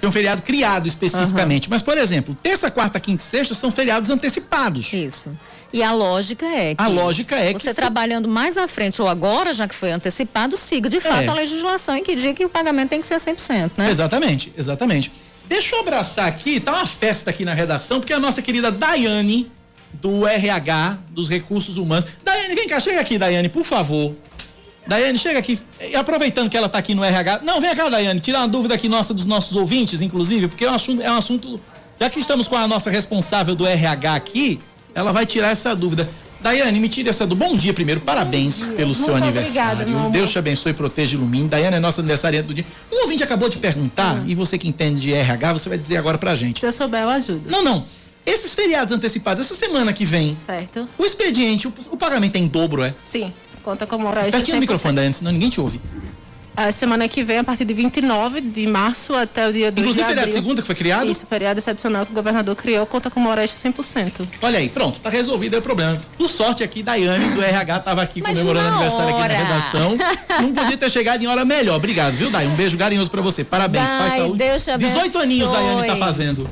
é um feriado criado especificamente, uhum. mas, por exemplo, terça, quarta, quinta e sexta são feriados antecipados. Isso. E a lógica é que. A lógica é você que. trabalhando se... mais à frente ou agora, já que foi antecipado, siga de fato é. a legislação em que diz que o pagamento tem que ser 100%, né? Exatamente, exatamente. Deixa eu abraçar aqui, tá uma festa aqui na redação, porque a nossa querida Daiane, do RH, dos Recursos Humanos. Daiane, vem cá, chega aqui, Daiane, por favor. Daiane, chega aqui, aproveitando que ela está aqui no RH. Não, vem cá, Daiane, tirar uma dúvida aqui nossa dos nossos ouvintes, inclusive, porque é um assunto, é um assunto. Já que estamos com a nossa responsável do RH aqui, ela vai tirar essa dúvida. Daiane, me tire essa do bom dia primeiro. Parabéns pelo seu aniversário. Obrigada, Deus te abençoe, proteja e ilumine. Daiane é nossa aniversariante do dia. Um ouvinte acabou de perguntar, uhum. e você que entende de RH, você vai dizer agora pra gente. Se eu souber, eu ajudo. Não, não. Esses feriados antecipados, essa semana que vem. Certo. O expediente, o, o pagamento é em dobro, é? Sim conta como hora extra. Pertinho do microfone, Daiane, senão ninguém te ouve. A semana que vem, a partir de 29 de março até o dia 2 Inclusive de feriado segunda que foi criado? Isso, feriado excepcional que o governador criou, conta como hora extra 100%. Olha aí, pronto, tá resolvido o problema. Por sorte aqui, Daiane do RH tava aqui Mas comemorando aniversário aqui na redação. Não podia ter chegado em hora melhor. Obrigado, viu, Dai? Um beijo carinhoso pra você. Parabéns, Dai, paz, saúde. Deus te 18 aninhos Daiane tá fazendo.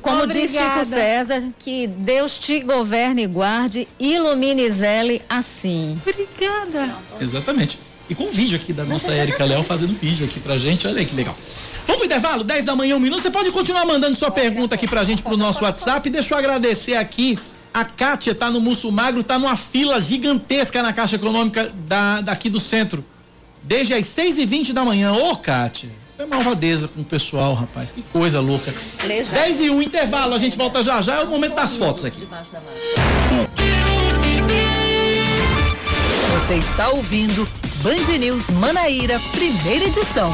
Como Obrigada. diz Chico César, que Deus te governe e guarde, ilumine Zele assim. Obrigada. Exatamente. E com o vídeo aqui da nossa Érica Léo fazendo vídeo aqui pra gente. Olha aí que legal. Vamos pro intervalo? 10 da manhã, um minuto. Você pode continuar mandando sua pergunta aqui pra gente pro nosso WhatsApp. Deixa eu agradecer aqui. A Kátia tá no Musso Magro, tá numa fila gigantesca na Caixa Econômica da, daqui do centro desde as 6 e 20 da manhã. Ô, Kátia, isso é malvadeza com o pessoal, rapaz. Que coisa louca. 10 e 1, intervalo, a gente volta já já. É o momento das fotos aqui. Você está ouvindo Band News Manaíra, primeira edição.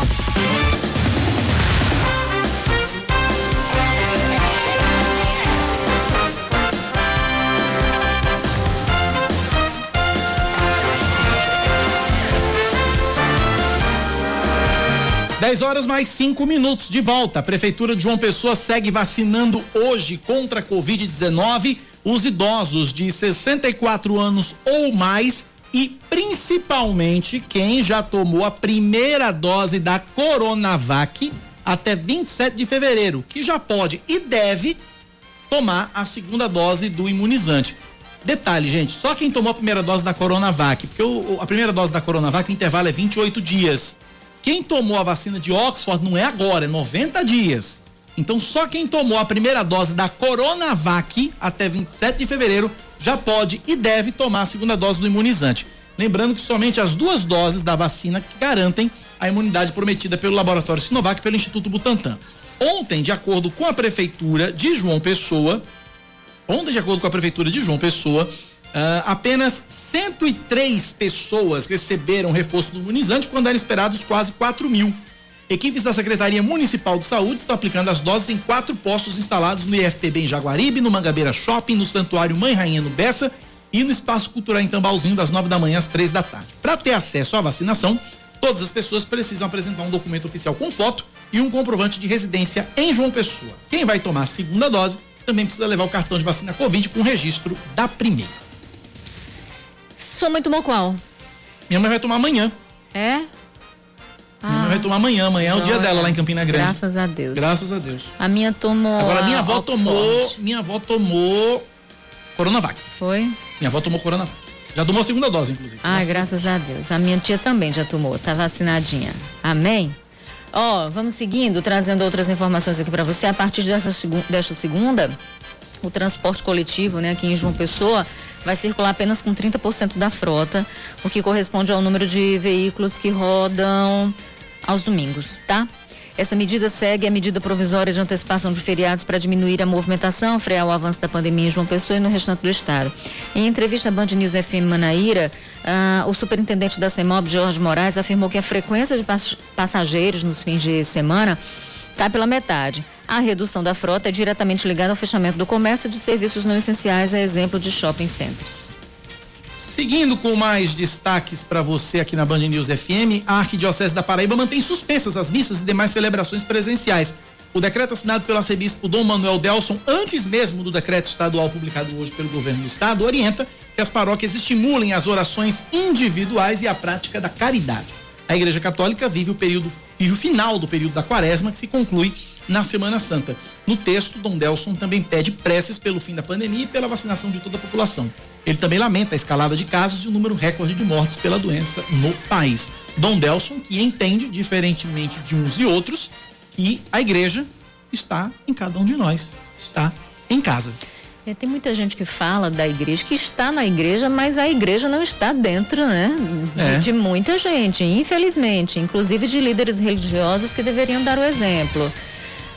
Dez horas mais cinco minutos de volta. A Prefeitura de João Pessoa segue vacinando hoje contra a Covid-19 os idosos de 64 anos ou mais e principalmente quem já tomou a primeira dose da Coronavac até 27 de fevereiro, que já pode e deve tomar a segunda dose do imunizante. Detalhe, gente, só quem tomou a primeira dose da Coronavac, porque o, a primeira dose da Coronavac, o intervalo é 28 dias. Quem tomou a vacina de Oxford não é agora, é 90 dias. Então, só quem tomou a primeira dose da Coronavac até 27 de fevereiro já pode e deve tomar a segunda dose do imunizante. Lembrando que somente as duas doses da vacina que garantem a imunidade prometida pelo laboratório Sinovac e pelo Instituto Butantan. Ontem, de acordo com a prefeitura de João Pessoa, ontem, de acordo com a prefeitura de João Pessoa, Uh, apenas 103 pessoas receberam reforço do imunizante, quando eram esperados quase 4 mil. Equipes da Secretaria Municipal de Saúde estão aplicando as doses em quatro postos instalados no IFPB em Jaguaribe, no Mangabeira Shopping, no Santuário Mãe Rainha no Bessa e no Espaço Cultural em Tambalzinho, das 9 da manhã às três da tarde. Para ter acesso à vacinação, todas as pessoas precisam apresentar um documento oficial com foto e um comprovante de residência em João Pessoa. Quem vai tomar a segunda dose também precisa levar o cartão de vacina Covid com registro da primeira. Sua mãe tomou qual? Minha mãe vai tomar amanhã. É? Minha mãe vai tomar amanhã. Amanhã é o dia dela lá em Campina Grande. Graças a Deus. Graças a Deus. A minha tomou. Agora minha avó tomou. Minha avó tomou Coronavac. Foi? Minha avó tomou Coronavac. Já tomou a segunda dose, inclusive. Ah, Nossa. graças a Deus. A minha tia também já tomou, tá vacinadinha. Amém? Ó, vamos seguindo, trazendo outras informações aqui para você. A partir desta, desta segunda, o transporte coletivo, né, aqui em João Pessoa, vai circular apenas com 30% da frota, o que corresponde ao número de veículos que rodam aos domingos, tá? Essa medida segue a medida provisória de antecipação de feriados para diminuir a movimentação, frear o avanço da pandemia em João Pessoa e no restante do estado. Em entrevista à Band News FM Manaíra, ah, o superintendente da CEMOB, Jorge Moraes, afirmou que a frequência de pass- passageiros nos fins de semana cai pela metade. A redução da frota é diretamente ligada ao fechamento do comércio de serviços não essenciais, a exemplo de shopping centers. Seguindo com mais destaques para você aqui na Band News FM, a Arquidiocese da Paraíba mantém suspensas as missas e demais celebrações presenciais. O decreto assinado pelo arcebispo Dom Manuel Delson, antes mesmo do decreto estadual publicado hoje pelo governo do estado, orienta que as paróquias estimulem as orações individuais e a prática da caridade. A Igreja Católica vive o período, vive o final do período da quaresma, que se conclui na Semana Santa. No texto, Dom Delson também pede preces pelo fim da pandemia e pela vacinação de toda a população. Ele também lamenta a escalada de casos e o número recorde de mortes pela doença no país. Dom Delson, que entende, diferentemente de uns e outros, que a igreja está em cada um de nós, está em casa. É, tem muita gente que fala da igreja, que está na igreja, mas a igreja não está dentro, né? De, É. de muita gente, infelizmente, inclusive de líderes religiosos que deveriam dar o exemplo.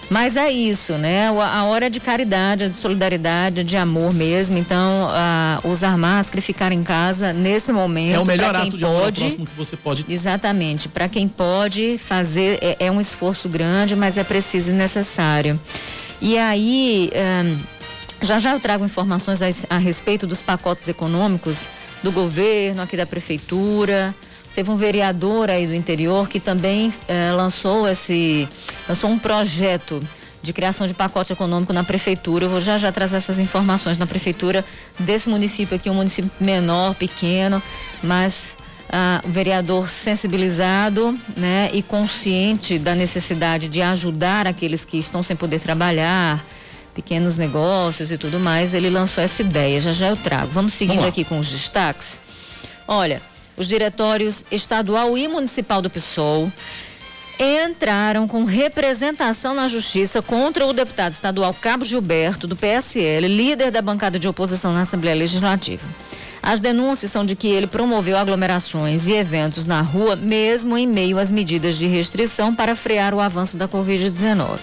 Mas é isso, né? A hora é de caridade, é de solidariedade, é de amor mesmo. Então, ah, usar máscara e ficar em casa nesse momento. É o melhor ato de amor próximo que você pode ter. Exatamente. Para quem pode fazer, é, é um esforço grande, mas é preciso e necessário. E aí, já já eu trago informações a, a respeito dos pacotes econômicos do governo, aqui da prefeitura. Teve um vereador aí do interior que também eh, lançou esse, lançou um projeto de criação de pacote econômico na prefeitura. Eu vou já já trazer essas informações na prefeitura desse município aqui, um município menor, pequeno, mas ah, o vereador sensibilizado, né, e consciente da necessidade de ajudar aqueles que estão sem poder trabalhar, pequenos negócios e tudo mais, ele lançou essa ideia. Já já eu trago. Vamos seguindo Vamos aqui com os destaques. Olha, os diretórios estadual e municipal do PSOL entraram com representação na justiça contra o deputado estadual Cabo Gilberto, do PSL, líder da bancada de oposição na Assembleia Legislativa. As denúncias são de que ele promoveu aglomerações e eventos na rua, mesmo em meio às medidas de restrição para frear o avanço da Covid-19.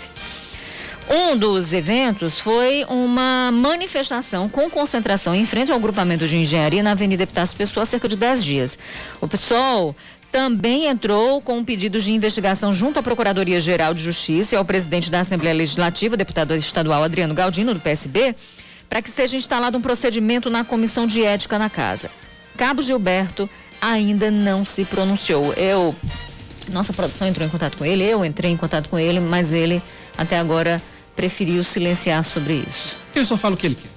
Um dos eventos foi uma manifestação com concentração em frente ao grupamento de engenharia na Avenida Epitácio Pessoa há cerca de 10 dias. O PSOL também entrou com um pedido de investigação junto à Procuradoria-Geral de Justiça e ao presidente da Assembleia Legislativa, deputado estadual Adriano Galdino, do PSB, para que seja instalado um procedimento na comissão de ética na casa. Cabo Gilberto ainda não se pronunciou. Eu, nossa produção entrou em contato com ele, eu entrei em contato com ele, mas ele até agora preferiu silenciar sobre isso. Ele só fala o que ele quer.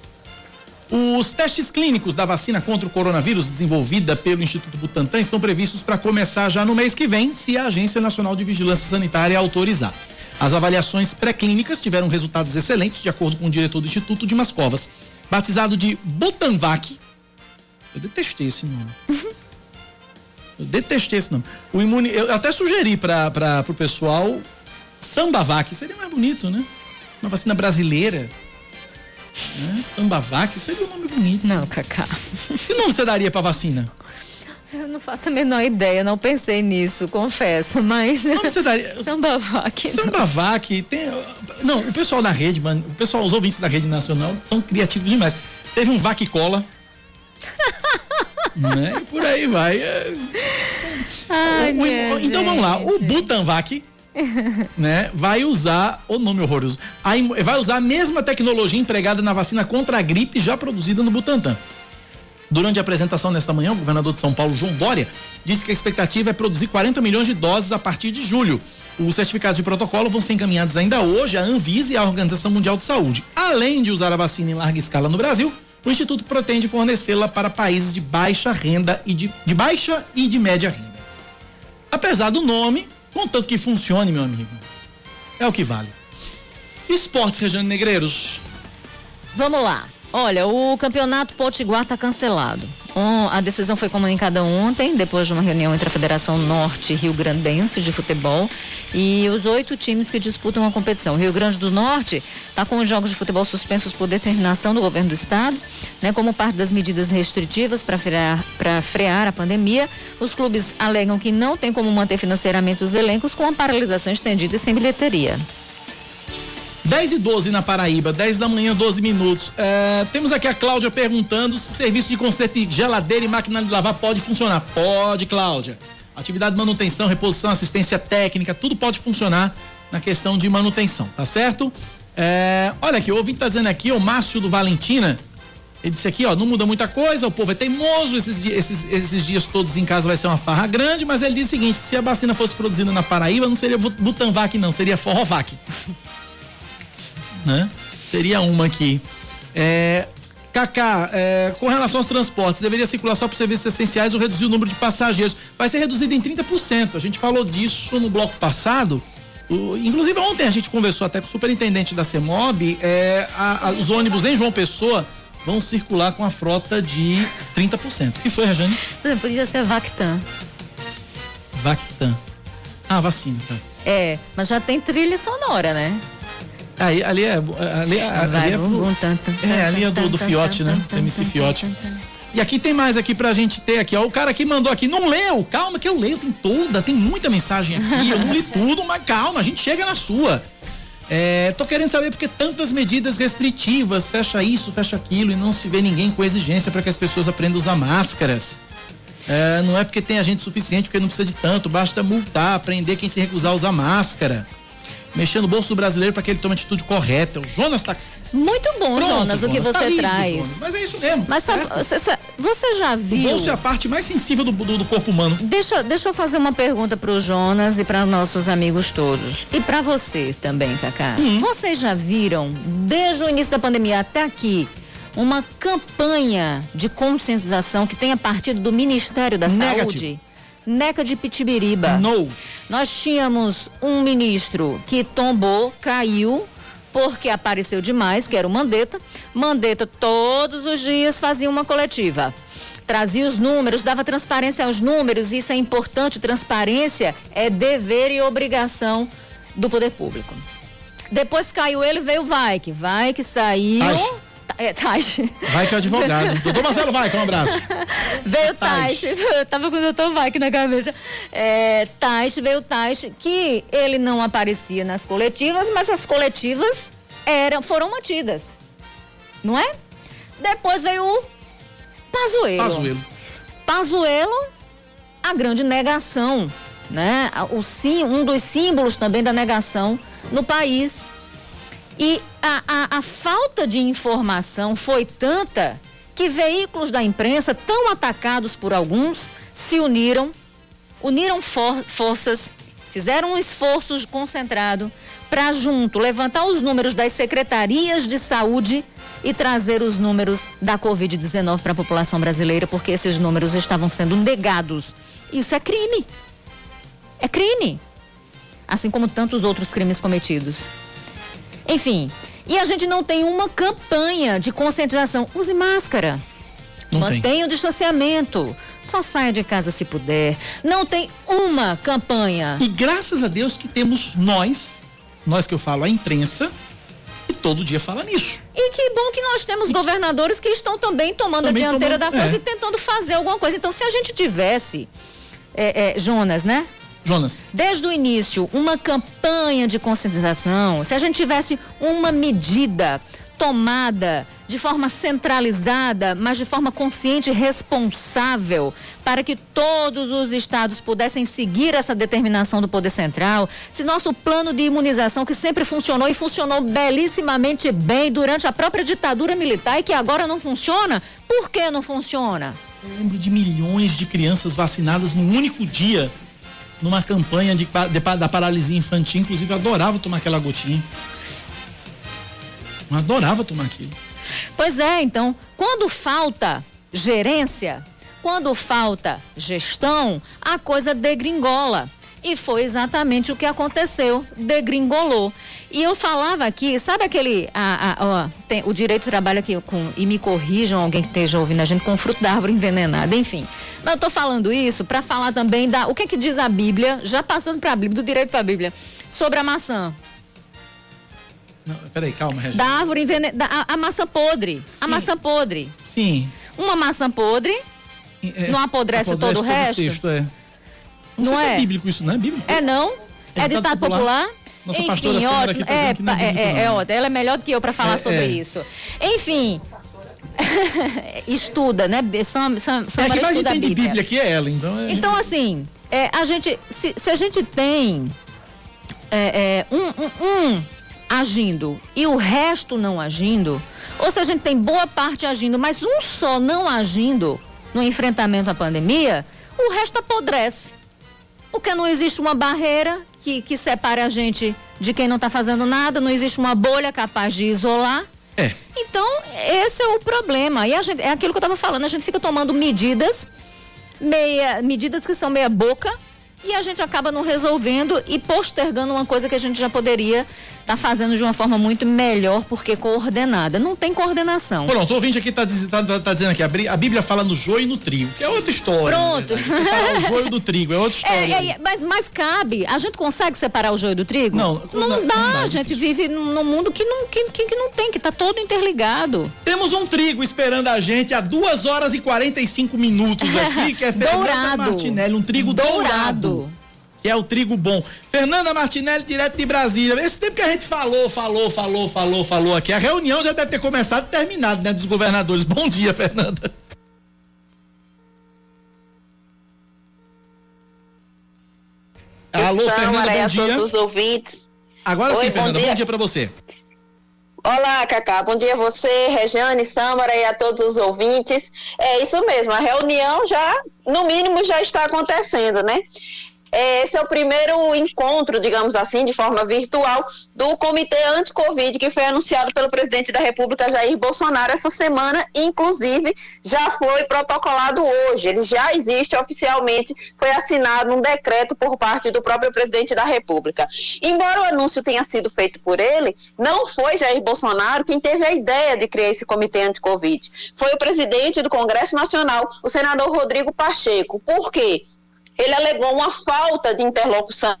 Os testes clínicos da vacina contra o coronavírus desenvolvida pelo Instituto Butantan estão previstos para começar já no mês que vem, se a Agência Nacional de Vigilância Sanitária autorizar. As avaliações pré-clínicas tiveram resultados excelentes, de acordo com o diretor do Instituto, Dimas Covas. Batizado de Butanvac. Eu detestei esse nome. Eu detestei esse nome. O imune, eu até sugeri para o pessoal Sambavac, seria mais bonito, né? Uma vacina brasileira. Né? Sambavac seria um nome bonito. Não, Cacá. Que nome você daria pra vacina? Eu não faço a menor ideia, não pensei nisso, confesso, mas. Como você daria? Sambavac. Sambavac, tem. Não, o pessoal da rede, mano, o pessoal, os ouvintes da rede nacional são criativos demais. Teve um Vac Cola. né? E por aí vai. É... Ai, O- o- então vamos lá, o. Butanvac, né, vai usar o nome horroroso. A vai usar a mesma tecnologia empregada na vacina contra a gripe já produzida no Butantan. Durante a apresentação nesta manhã, o governador de São Paulo, João Dória, disse que a expectativa é produzir 40 milhões de doses a partir de julho. Os certificados de protocolo vão ser encaminhados ainda hoje à Anvisa e à Organização Mundial de Saúde. Além de usar a vacina em larga escala no Brasil, o Instituto pretende fornecê-la para países de baixa renda e de, de baixa e de média renda. Apesar do nome, contanto que funcione, meu amigo, é o que vale. Esportes, Regiane Negreiros. Vamos lá. Olha, o campeonato Potiguar está cancelado. Um, a decisão foi comunicada ontem, depois de uma reunião entre a Federação Norte Rio Grandense de Futebol e os oito times que disputam a competição. O Rio Grande do Norte está com os jogos de futebol suspensos por determinação do governo do estado, né, como parte das medidas restritivas para frear, frear a pandemia. Os clubes alegam que não tem como manter financeiramente os elencos com a paralisação estendida e sem bilheteria. 10 e 12 na Paraíba, 10 da manhã, 12 minutos. É, temos aqui a Cláudia perguntando se serviço de conserto de geladeira e máquina de lavar pode funcionar. Pode, Cláudia. Atividade de manutenção, reposição, assistência técnica, tudo pode funcionar na questão de manutenção, tá certo? É, olha aqui, o ouvinte tá dizendo aqui, o Márcio do Valentina, ele disse aqui, ó, não muda muita coisa, o povo é teimoso, esses, di- esses, esses dias todos em casa vai ser uma farra grande, mas ele diz o seguinte, que se a vacina fosse produzida na Paraíba, não seria Bu- Butanvac não, seria Forrovac né? Seria uma aqui. É, Cacá, é, com relação aos transportes, deveria circular só por serviços essenciais ou reduzir o número de passageiros. Vai ser reduzido em 30%. A gente falou disso no bloco passado. O- inclusive, ontem a gente conversou até com o superintendente da CEMOB. é, a- a- os ônibus em João Pessoa vão circular com a frota de 30%. O que foi, Rejane? Podia ser Vactan. Vactan. Ah, vacina, tá. É, mas já tem trilha sonora, né? Aí, ali é. Ali, é- ali é, É, a linha do, tan, do tan, Fiote, né? MC Fiote. E aqui tem mais aqui pra gente ter aqui, ó. O cara que mandou aqui, não leu, calma que eu leio, tem toda, tem muita mensagem aqui, eu não li tudo, mas calma, a gente chega na sua. É, tô querendo saber porque tantas medidas restritivas, fecha isso, fecha aquilo, e não se vê ninguém com exigência para que as pessoas aprendam a usar máscaras. É, não é porque tem agente suficiente, porque não precisa de tanto, basta multar, prender quem se recusar a usar máscara. Mexer no bolso do brasileiro para que ele tome a atitude correta. O Jonas tá Muito bom, Pronto, Jonas, o que Jonas, você tá lindo, traz. Jonas, mas é isso mesmo. Mas sabe, você, já O viu? bolso é a parte mais sensível do, do, do corpo humano. Deixa, deixa eu fazer uma pergunta pro Jonas e para nossos amigos todos. E para você também, Cacá. Hum. Vocês já viram, desde o início da pandemia até aqui, uma campanha de conscientização que tenha partido do Ministério da Negativo. Saúde? Neca de Pitibiriba. Nós tínhamos um ministro que tombou, caiu, porque apareceu demais, que era o Mandetta. Mandetta todos os dias fazia uma coletiva. Trazia os números, dava transparência aos números, isso é importante. Transparência é dever e obrigação do poder público. Depois caiu ele, veio o Vai, que vai que saiu. Ai. É, Taish. Vai que é o advogado. doutor Marcelo vai, um abraço. Veio Taish. Eu tava com o doutor Vai aqui na cabeça. É, Taish, veio Taish, que ele não aparecia nas coletivas, mas as coletivas eram, foram mantidas. Não é? Depois veio o Pazuello. Pazuello. Pazuello, a grande negação, né? O sim, um dos símbolos também da negação no país. E a, a, a falta de informação foi tanta que veículos da imprensa, tão atacados por alguns, se uniram, uniram for, forças, fizeram um esforço concentrado para junto levantar os números das secretarias de saúde e trazer os números da Covid-19 para a população brasileira, porque esses números estavam sendo negados. Isso é crime. É crime. Assim como tantos outros crimes cometidos. Enfim, e a gente não tem uma campanha de conscientização. Use máscara. Não Mantenha tem. o distanciamento. Só saia de casa se puder. Não tem uma campanha. E graças a Deus que temos nós, nós que eu falo, a imprensa, que todo dia fala nisso. E que bom que nós temos governadores que estão também tomando Também a dianteira tomando- da coisa é. e tentando fazer alguma coisa. Então, se a gente tivesse, é, é, Jonas, né? Jonas. Desde o início, uma campanha de conscientização, se a gente tivesse uma medida tomada de forma centralizada, mas de forma consciente e responsável, para que todos os estados pudessem seguir essa determinação do Poder Central, se nosso plano de imunização, que sempre funcionou e funcionou belíssimamente bem durante a própria ditadura militar e que agora não funciona, por que não funciona? Eu lembro de milhões de crianças vacinadas num único dia, numa campanha de, de da paralisia infantil. Inclusive, eu adorava tomar aquela gotinha. Eu adorava tomar aquilo. Pois é, então, quando falta gerência, quando falta gestão, a coisa degringola. E foi exatamente o que aconteceu, degringolou. E eu falava aqui, sabe aquele. a- a- ó, tem- o direito trabalha aqui com. E me corrijam alguém que esteja ouvindo a gente com fruto da árvore envenenada, enfim. Mas eu tô falando isso para falar também da. O que é que diz a Bíblia, já passando para a Bíblia, do direito para a Bíblia, sobre a maçã. Não, peraí, calma, Regina. Da árvore envenenada. A, a maçã podre. A Sim. maçã podre. Sim. Uma maçã podre É, não apodrece, todo o resto? cesto, é. Não, Não sei se é? é bíblico isso, não é bíblico? É não? É É ditado popular. popular? Nossa Enfim, ótimo. tá É, é é, é, ótimo. Ela é melhor do que eu para falar É, sobre é. isso. Enfim. estuda, né? Sam, Sam, É, que mais estuda a tem de Bíblia. Bíblia aqui é ela, então é. Então, assim, é, a gente, se, se a gente tem é, é, um, um- um agindo e o resto não agindo, ou se a gente tem boa parte agindo, mas um só não agindo no enfrentamento à pandemia, o resto apodrece. Porque não existe uma barreira que, que separe a gente de quem não está fazendo nada, não existe uma bolha capaz de isolar. É. Então, esse é o problema. E gente, é aquilo que eu estava falando, a gente fica tomando medidas, meia, medidas que são meia boca, e a gente acaba não resolvendo e postergando uma coisa que a gente já poderia estar fazendo de uma forma muito melhor, porque coordenada. Não tem coordenação. Pronto, o ouvinte aqui tá, diz- tá- tá- tá dizendo aqui, a Bíblia fala no joio e no trigo, que é outra história. Pronto. na verdade. Separar o joio do trigo, é outra É, história. é, mas, mas cabe. A gente consegue separar o joio do trigo? Não, não, não dá, não dá, é a gente vive num mundo que não, que, que, não tem, que tá todo interligado. Temos um trigo esperando a gente há 2 horas e 45 minutos aqui, que é Fernanda Dourado. Martinelli, um trigo dourado. Dourado. Que é o trigo bom. Fernanda Martinelli, direto de Brasília. Esse tempo que a gente falou, falou, falou, falou, falou aqui. A reunião já deve ter começado e terminado, né, dos governadores. Bom dia, Fernanda. Alô, Fernanda, bom a dia. todos os ouvintes. Agora Oi, sim, bom Fernanda, bom dia. dia pra você. Olá, Cacá. Bom dia a você, Regiane, Sâmara e a todos os ouvintes. É isso mesmo, a reunião já, no mínimo, já está acontecendo, né? Esse é o primeiro encontro, digamos assim, de forma virtual, do Comitê Anti-Covid, que foi anunciado pelo presidente da República, Jair Bolsonaro, essa semana. Inclusive, já foi protocolado hoje. Ele já existe oficialmente, foi assinado um decreto por parte do próprio presidente da República. Embora o anúncio tenha sido feito por ele, não foi Jair Bolsonaro quem teve a ideia de criar esse Comitê Anti-Covid. Foi o presidente do Congresso Nacional, o senador Rodrigo Pacheco. Por quê? Ele alegou uma falta de interlocução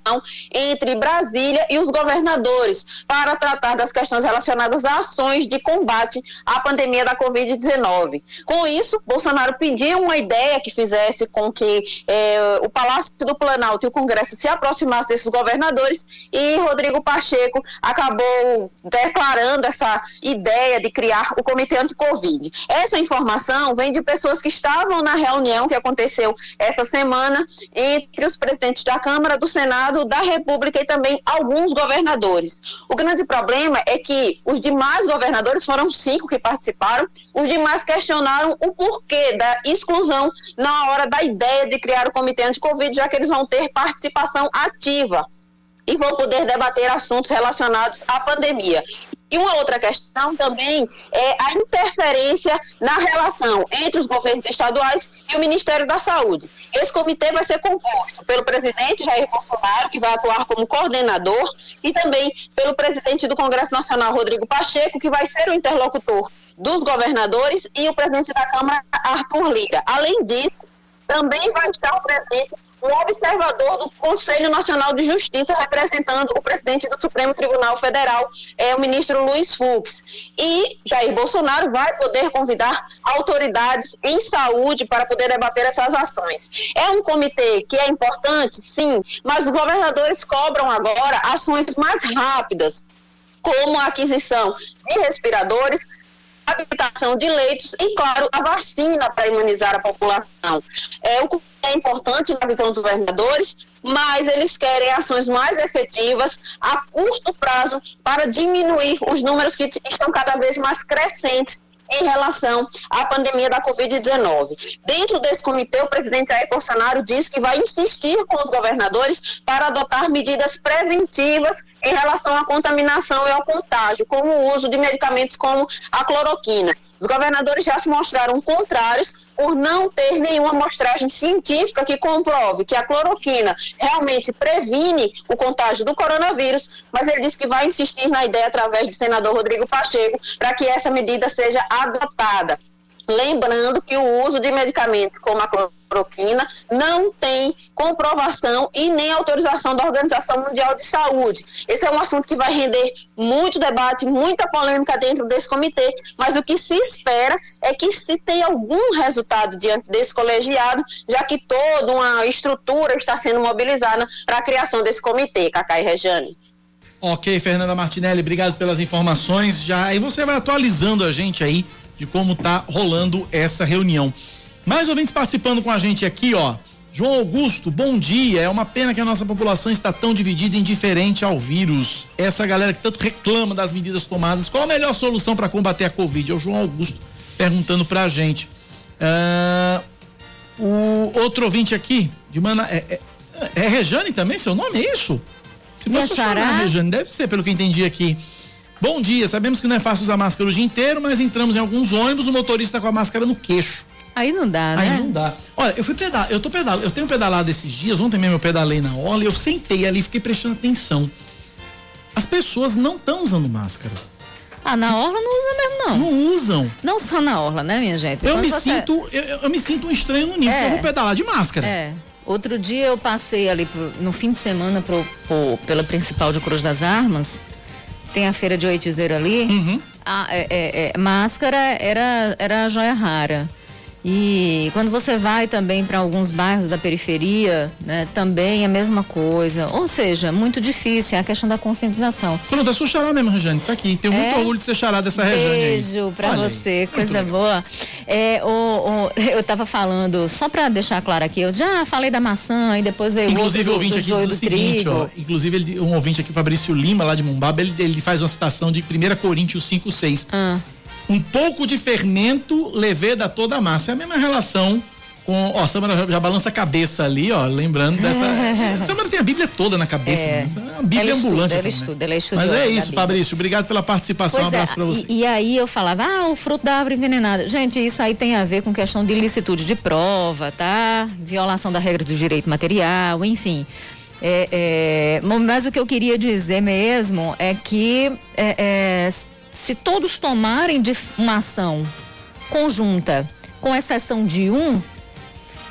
entre Brasília e os governadores para tratar das questões relacionadas a ações de combate à pandemia da Covid-19. Com isso, Bolsonaro pediu uma ideia que fizesse com que eh, o Palácio do Planalto e o Congresso se aproximassem desses governadores e Rodrigo Pacheco acabou declarando essa ideia de criar o Comitê Anti-Covid. Essa informação vem de pessoas que estavam na reunião que aconteceu essa semana entre os presidentes da Câmara, do Senado, da República e também alguns governadores. O grande problema é que os demais governadores foram cinco que participaram, os demais questionaram o porquê da exclusão na hora da ideia de criar o Comitê Anti-Covid, já que eles vão ter participação ativa e vão poder debater assuntos relacionados à pandemia. E uma outra questão também é a interferência na relação entre os governos estaduais e o Ministério da Saúde. Esse comitê vai ser composto pelo presidente Jair Bolsonaro, que vai atuar como coordenador, e também pelo presidente do Congresso Nacional, Rodrigo Pacheco, que vai ser o interlocutor dos governadores, e o presidente da Câmara, Arthur Lira. Além disso, também vai estar presente um observador do Conselho Nacional de Justiça, representando o presidente do Supremo Tribunal Federal, é o ministro Luiz Fux. E Jair Bolsonaro vai poder convidar autoridades em saúde para poder debater essas ações. É um comitê que é importante, sim, mas os governadores cobram agora ações mais rápidas, como a aquisição de respiradores, habilitação de leitos e, claro, a vacina para imunizar a população. É o que é importante na visão dos governadores, mas eles querem ações mais efetivas a curto prazo para diminuir os números que estão cada vez mais crescentes em relação à pandemia da Covid-19. Dentro desse comitê, o presidente Jair Bolsonaro disse que vai insistir com os governadores para adotar medidas preventivas em relação à contaminação e ao contágio, como o uso de medicamentos como a cloroquina. Os governadores já se mostraram contrários por não ter nenhuma amostragem científica que comprove que a cloroquina realmente previne o contágio do coronavírus, mas ele disse que vai insistir na ideia através do senador Rodrigo Pacheco para que essa medida seja adotada. Lembrando que o uso de medicamentos como a cloroquina não tem comprovação e nem autorização da Organização Mundial de Saúde. Esse é um assunto que vai render muito debate, muita polêmica dentro desse comitê, mas o que se espera é que se tenha algum resultado diante desse colegiado, já que toda uma estrutura está sendo mobilizada para a criação desse comitê, Cacá e Rejane. Ok, Fernanda Martinelli, obrigado pelas informações. Já aí você vai atualizando a gente aí de como tá rolando essa reunião. Mais ouvintes participando com a gente aqui, ó. João Augusto, bom dia. É uma pena que a nossa população está tão dividida e indiferente ao vírus. Essa galera que tanto reclama das medidas tomadas, qual a melhor solução para combater a Covid? É o João Augusto perguntando pra gente. Uh, o outro ouvinte aqui, de Mana. É, é, é Rejane também? Seu nome é isso? Se fosse chamar Rejane, deve ser, pelo que eu entendi aqui. Bom dia, sabemos que não é fácil usar máscara o dia inteiro, mas entramos em alguns ônibus, o motorista com a máscara no queixo. Aí não dá, né? Aí não dá. Olha, eu fui pedalar, eu tô pedalando, eu tenho pedalado esses dias, ontem mesmo eu pedalei na orla e eu sentei ali, fiquei prestando atenção. As pessoas não estão usando máscara. Ah, na orla não usa mesmo, não. Não usam. Não só na orla, né, minha gente? Eu Quando me você- sinto, eu, eu me sinto um estranho no ninho, porque eu vou pedalar de máscara. É. Outro dia eu passei ali pro- no fim de semana pro, pro- pela principal de Cruz das Armas. Tem a feira de oitizeiro ali. Uhum. A, é, é, é, máscara era, era a joia rara. E quando você vai também para alguns bairros da periferia, né, também é a mesma coisa. Ou seja, muito difícil, é a questão da conscientização. Pronto, é sua xará mesmo, Rejane, tá aqui. Tenho muito É? orgulho de ser xará dessa Rejane aí. Beijo pra Olha aí, você, muito coisa legal. boa. É, o, o- eu tava falando, só pra deixar claro aqui, eu já falei da maçã e depois veio Inclusive, o outro do, ouvinte do aqui joio do seguinte, trigo. ó. Inclusive, ele- um ouvinte aqui, Fabrício Lima, lá de Mumbaba, ele, ele faz uma citação de 1 Coríntios 5, 6. Ah. Um pouco de fermento leveda toda a massa. É a mesma relação com. Ó, a Samara já, balança a cabeça ali, ó, lembrando dessa. a Samara tem a Bíblia toda na cabeça, É. né? É uma Bíblia Ela estuda, ambulante. ela essa, né? estuda, ela estuda Mas é isso. Fabrício. Obrigado pela participação. um Pois é, abraço pra você. E, e aí eu falava, ah, o fruto da árvore envenenada. Gente, isso aí tem a ver com questão de ilicitude de prova, tá? Violação da regra do direito material, enfim. É, é, mas o que eu queria dizer mesmo é que é, é, se todos tomarem uma ação conjunta, com exceção de um,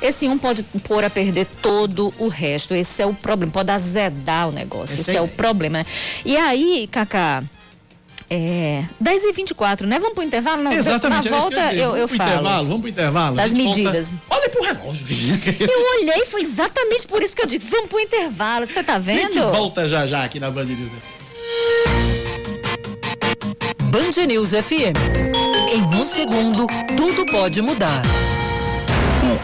Esse um pode pôr a perder todo o resto. Esse é o problema. Pode azedar o negócio. Esse Esse é é a o problema. E aí, Cacá. É, 10 e 24 né? Vamos pro intervalo? Não, Exatamente. Na que volta eu, eu vamos pro falo. intervalo, vamos pro intervalo. A Das gente volta- medidas. Olha pro relógio. Eu olhei, foi exatamente por isso que eu digo, vamos pro intervalo. Você tá A vendo? gente volta já já aqui na Band News. Band News FM. Em um segundo, tudo pode mudar.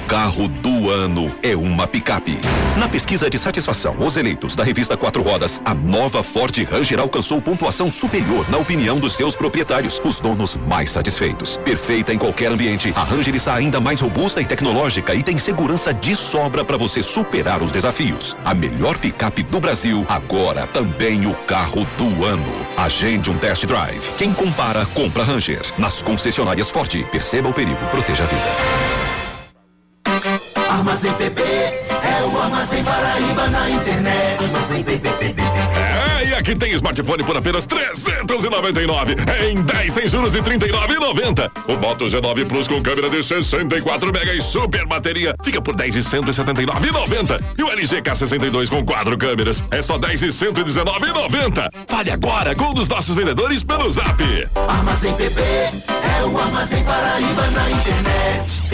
Carro do ano é uma picape. Na pesquisa de satisfação, os eleitos da revista Quatro Rodas, a nova Ford Ranger alcançou pontuação superior na opinião dos seus proprietários, os donos mais satisfeitos. Perfeita em qualquer ambiente, a Ranger está ainda mais robusta e tecnológica e tem segurança de sobra para você superar os desafios. A melhor picape do Brasil, agora também o carro do ano. Agende um test drive. Quem compara, compra Ranger. Nas concessionárias Ford, perceba o perigo, proteja a vida. Armazém PP é o Armazém Paraíba na internet. Armazém PPP. E aqui tem smartphone por apenas 399 em 10 sem juros e 39,90. O Moto G9 Plus com câmera de 64 mega e super bateria fica por 10 e 179,90. E o LG K62 com quatro câmeras é só 10 e 119,90. Fale agora com um dos nossos vendedores pelo Zap. Armazém PP é o Armazém Paraíba na internet.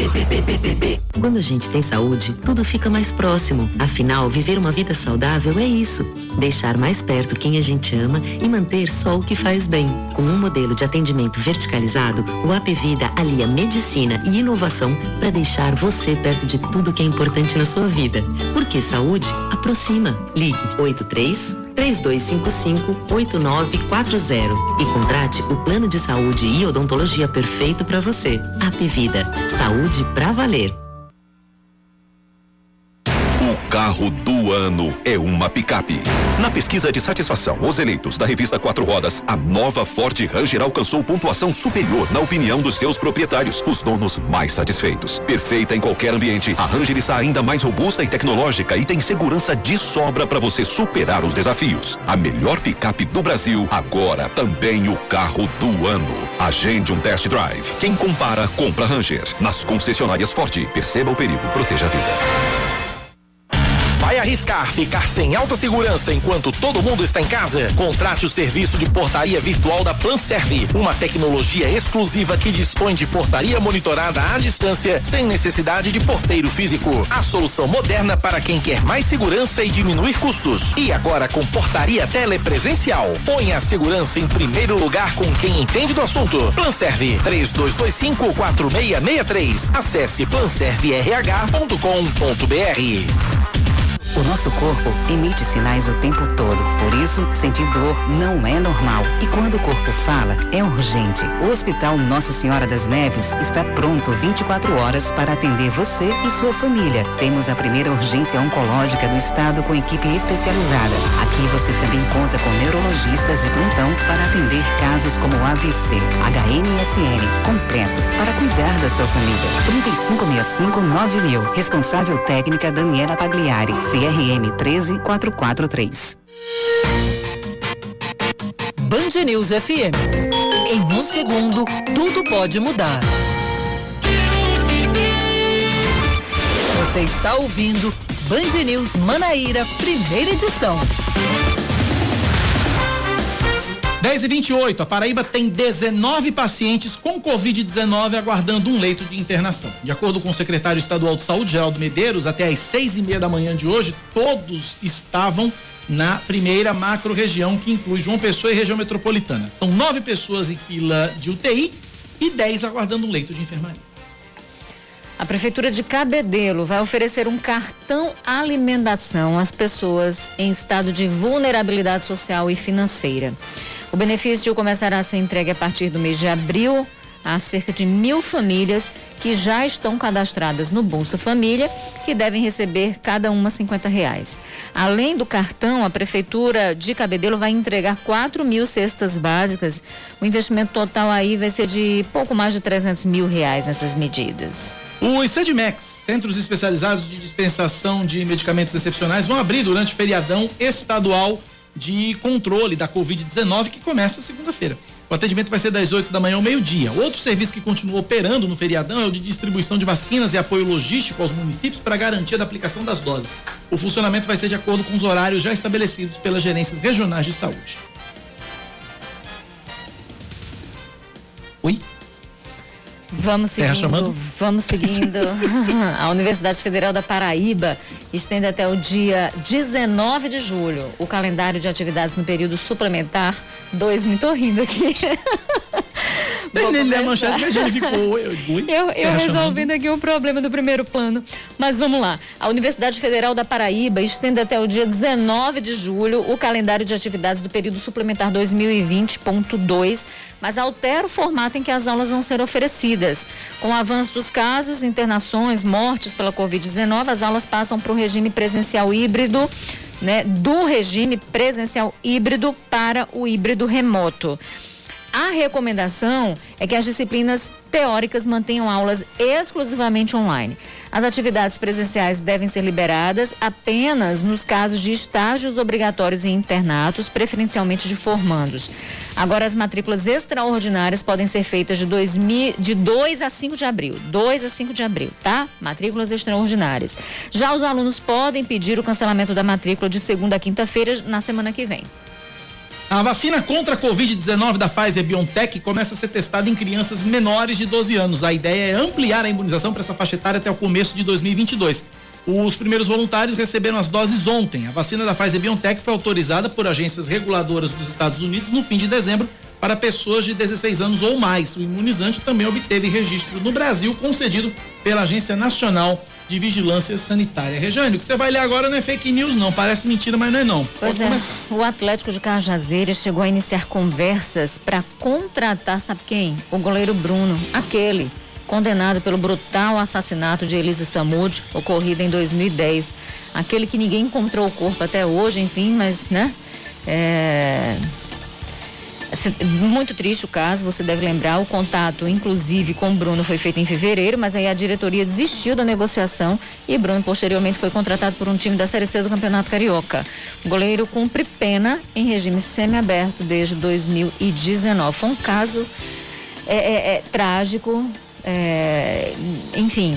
Quando a gente tem saúde, tudo fica mais próximo. Afinal, viver uma vida saudável é isso. Deixar mais perto quem a gente ama e manter só o que faz bem. Com um modelo de atendimento verticalizado, o Apvida alia medicina e inovação para deixar você perto de tudo que é importante na sua vida. Porque saúde aproxima. Ligue 83 3255 8940 e contrate o plano de saúde e odontologia perfeito para você. Apvida, saúde pra valer. Carro do ano é uma picape. Na pesquisa de satisfação, os eleitos da revista Quatro Rodas, a nova Ford Ranger alcançou pontuação superior na opinião dos seus proprietários, os donos mais satisfeitos. Perfeita em qualquer ambiente, a Ranger está ainda mais robusta e tecnológica e tem segurança de sobra para você superar os desafios. A melhor picape do Brasil, agora também o carro do ano. Agende um test drive. Quem compara, compra Ranger. Nas concessionárias Ford, perceba o perigo, proteja a vida. Arriscar ficar sem alta segurança enquanto todo mundo está em casa? Contrate o serviço de portaria virtual da Planserve, uma tecnologia exclusiva que dispõe de portaria monitorada à distância, sem necessidade de porteiro físico. A solução moderna para quem quer mais segurança e diminuir custos. E agora com portaria telepresencial. Ponha a segurança em primeiro lugar com quem entende do assunto. Planserve 3225 4663. Acesse planserverh.com.br. O nosso corpo emite sinais o tempo todo. Por isso, sentir dor não é normal. E quando o corpo fala, é urgente. O Hospital Nossa Senhora das Neves está pronto 24 horas para atender você e sua família. Temos a primeira urgência oncológica do estado com equipe especializada. Aqui você também conta com neurologistas de plantão para atender casos como AVC, HNSN, completo, para cuidar da sua família. 3565 9000. Responsável técnica Daniela Pagliari. CRM 13443. Band News FM. Em um segundo, tudo pode mudar. Você está ouvindo Band News Manaíra, primeira edição. 10 e 28 a Paraíba tem 19 pacientes com Covid-19 aguardando um leito de internação. De acordo com o secretário estadual de saúde, Geraldo Medeiros, até às seis e meia da manhã de hoje, todos estavam na primeira macro-região, que inclui João Pessoa e região metropolitana. São nove pessoas em fila de UTI e 10 aguardando um leito de enfermaria. A Prefeitura de Cabedelo vai oferecer um cartão alimentação às pessoas em estado de vulnerabilidade social e financeira. O benefício começará a ser entregue a partir do mês de abril a cerca de mil famílias que já estão cadastradas no Bolsa Família, que devem receber cada uma 50 reais. Além do cartão, a Prefeitura de Cabedelo vai entregar 4 mil cestas básicas. O investimento total aí vai ser de pouco mais de 300 mil reais nessas medidas. Os CEDMEX, Centros Especializados de Dispensação de Medicamentos Excepcionais, vão abrir durante o feriadão estadual de controle da Covid-19 que começa segunda-feira. O atendimento vai ser das 8 da manhã ao meio-dia. Outro serviço que continua operando no feriadão é o de distribuição de vacinas e apoio logístico aos municípios para garantia da aplicação das doses. O funcionamento vai ser de acordo com os horários já estabelecidos pelas gerências regionais de saúde. Oi? Vamos Terra seguindo, vamos seguindo. A Universidade Federal da Paraíba estende até o dia 19 de julho o calendário de atividades no período suplementar 2. Me tô rindo aqui. Ele lê a manchete, mas ficou. Eu, resolvendo aqui o problema do primeiro plano. Mas vamos lá. A Universidade Federal da Paraíba estende até o dia 19 de julho o calendário de atividades do período suplementar 2020.2, mas altera o formato em que as aulas vão ser oferecidas. Com o avanço dos casos, internações, mortes pela Covid-19, as aulas passam para o regime presencial híbrido. Né, do regime presencial híbrido para o híbrido remoto. A recomendação é que as disciplinas teóricas mantenham aulas exclusivamente online. As atividades presenciais devem ser liberadas apenas nos casos de estágios obrigatórios em internatos, preferencialmente de formandos. Agora, as matrículas extraordinárias podem ser feitas de, 2000, de 2 a 5 de abril. 2 a 5 de abril, tá? Matrículas extraordinárias. Já os alunos podem pedir o cancelamento da matrícula de segunda a quinta-feira na semana que vem. A vacina contra a Covid-19 da Pfizer BioNTech começa a ser testada em crianças menores de 12 anos. A ideia é ampliar a imunização para essa faixa etária até o começo de 2022. Os primeiros voluntários receberam as doses ontem. A vacina da Pfizer BioNTech foi autorizada por agências reguladoras dos Estados Unidos no fim de dezembro para pessoas de 16 anos ou mais. O imunizante também obteve registro no Brasil, concedido pela Agência Nacional de Vigilância Sanitária. Rejane, o que você vai ler agora não é fake news, não. Parece mentira, mas não é não. Pois Pode é, começar. o Atlético de Cajazeiras chegou a iniciar conversas para contratar, sabe quem? O goleiro Bruno, aquele condenado pelo brutal assassinato de Elisa Samud, ocorrido em 2010. Aquele que ninguém encontrou o corpo até hoje, enfim, mas, né? É... Muito triste o caso, você deve lembrar. O contato, inclusive, com o Bruno foi feito em fevereiro, mas aí a diretoria desistiu da negociação e Bruno posteriormente foi contratado por um time da Série C do Campeonato Carioca. O goleiro cumpre pena em regime semiaberto desde 2019. Foi um caso é, é, é, trágico, é, enfim.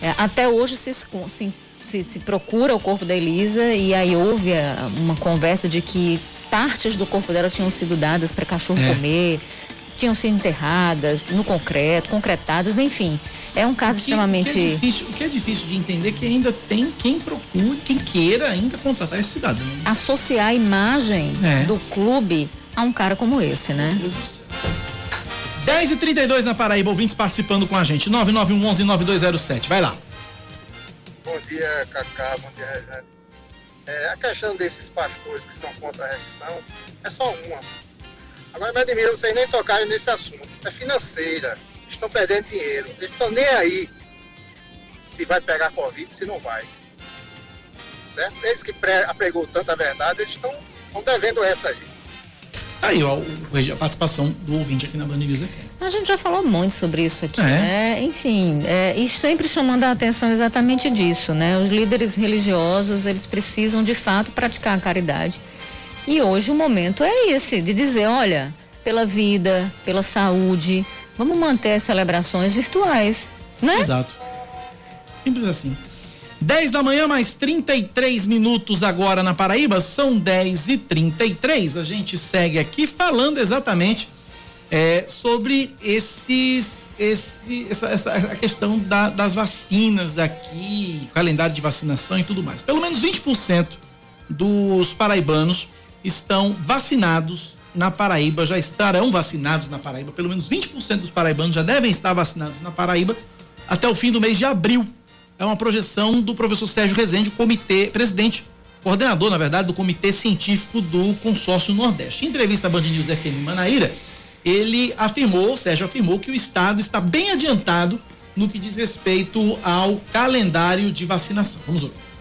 É, até hoje se, se, se- se procura o corpo da Elisa e aí houve a- uma conversa de que partes do corpo dela tinham sido dadas para cachorro É. comer, tinham sido enterradas no concreto, concretadas, enfim. É um caso O que- O que, é extremamente. difícil, o que é difícil de entender é que ainda tem quem procure, quem queira ainda contratar esse cidadão. associar a imagem É. do clube a um cara como esse, né? 10 e 32 na Paraíba, ouvintes participando com a gente. 9911-9207. Vai lá. Dia, Cacá. Bom dia. É, a questão desses pastores que são contra a restrição é só uma. Agora me admira vocês nem tocarem nesse assunto. É financeira. Estão perdendo dinheiro. Eles estão nem aí se vai pegar Covid, se não vai. Certo? Eles que pre- apregou tanta verdade, eles estão devendo essa aí. Aí, ó, a participação do ouvinte aqui na Band. A gente já falou muito sobre isso aqui, É. né? Enfim, é, e sempre chamando a atenção exatamente disso, né? Os líderes religiosos, eles precisam de fato praticar a caridade. E hoje o momento é esse, de dizer, olha, pela vida, pela saúde, vamos manter as celebrações virtuais, né? Exato. Simples assim. 10 da manhã, mais 33 minutos agora na Paraíba. São 10 e 33 A gente segue aqui falando exatamente é, sobre esses, esse, essa, essa questão da- das vacinas aqui, calendário de vacinação e tudo mais. Pelo menos 20% dos paraibanos estão vacinados na Paraíba, já estarão vacinados na Paraíba. Pelo menos 20% dos paraibanos já devem estar vacinados na Paraíba até o fim do mês de abril. É uma projeção do professor Sérgio Rezende, comitê, presidente, coordenador, na verdade, do Comitê Científico do Consórcio Nordeste. Em entrevista à Band News FM Manaíra, ele afirmou, Sérgio afirmou, que o Estado está bem adiantado no que diz respeito ao calendário de vacinação. Vamos ouvir.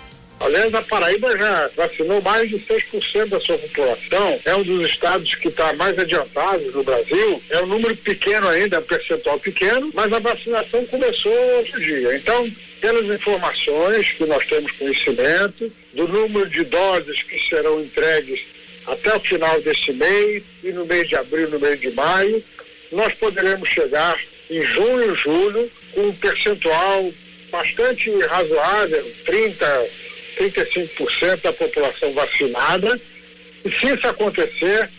Aliás, a Paraíba já vacinou mais de 6% da sua população. É um dos estados que está mais adiantado no Brasil. É um número pequeno ainda, é um percentual pequeno, mas a vacinação começou outro dia. Então, pelas informações que nós temos conhecimento, do número de doses que serão entregues até o final desse mês e no mês de abril, no mês de maio, nós poderemos chegar em junho, julho, com um percentual bastante razoável, 30, 35% da população vacinada. E se isso acontecer,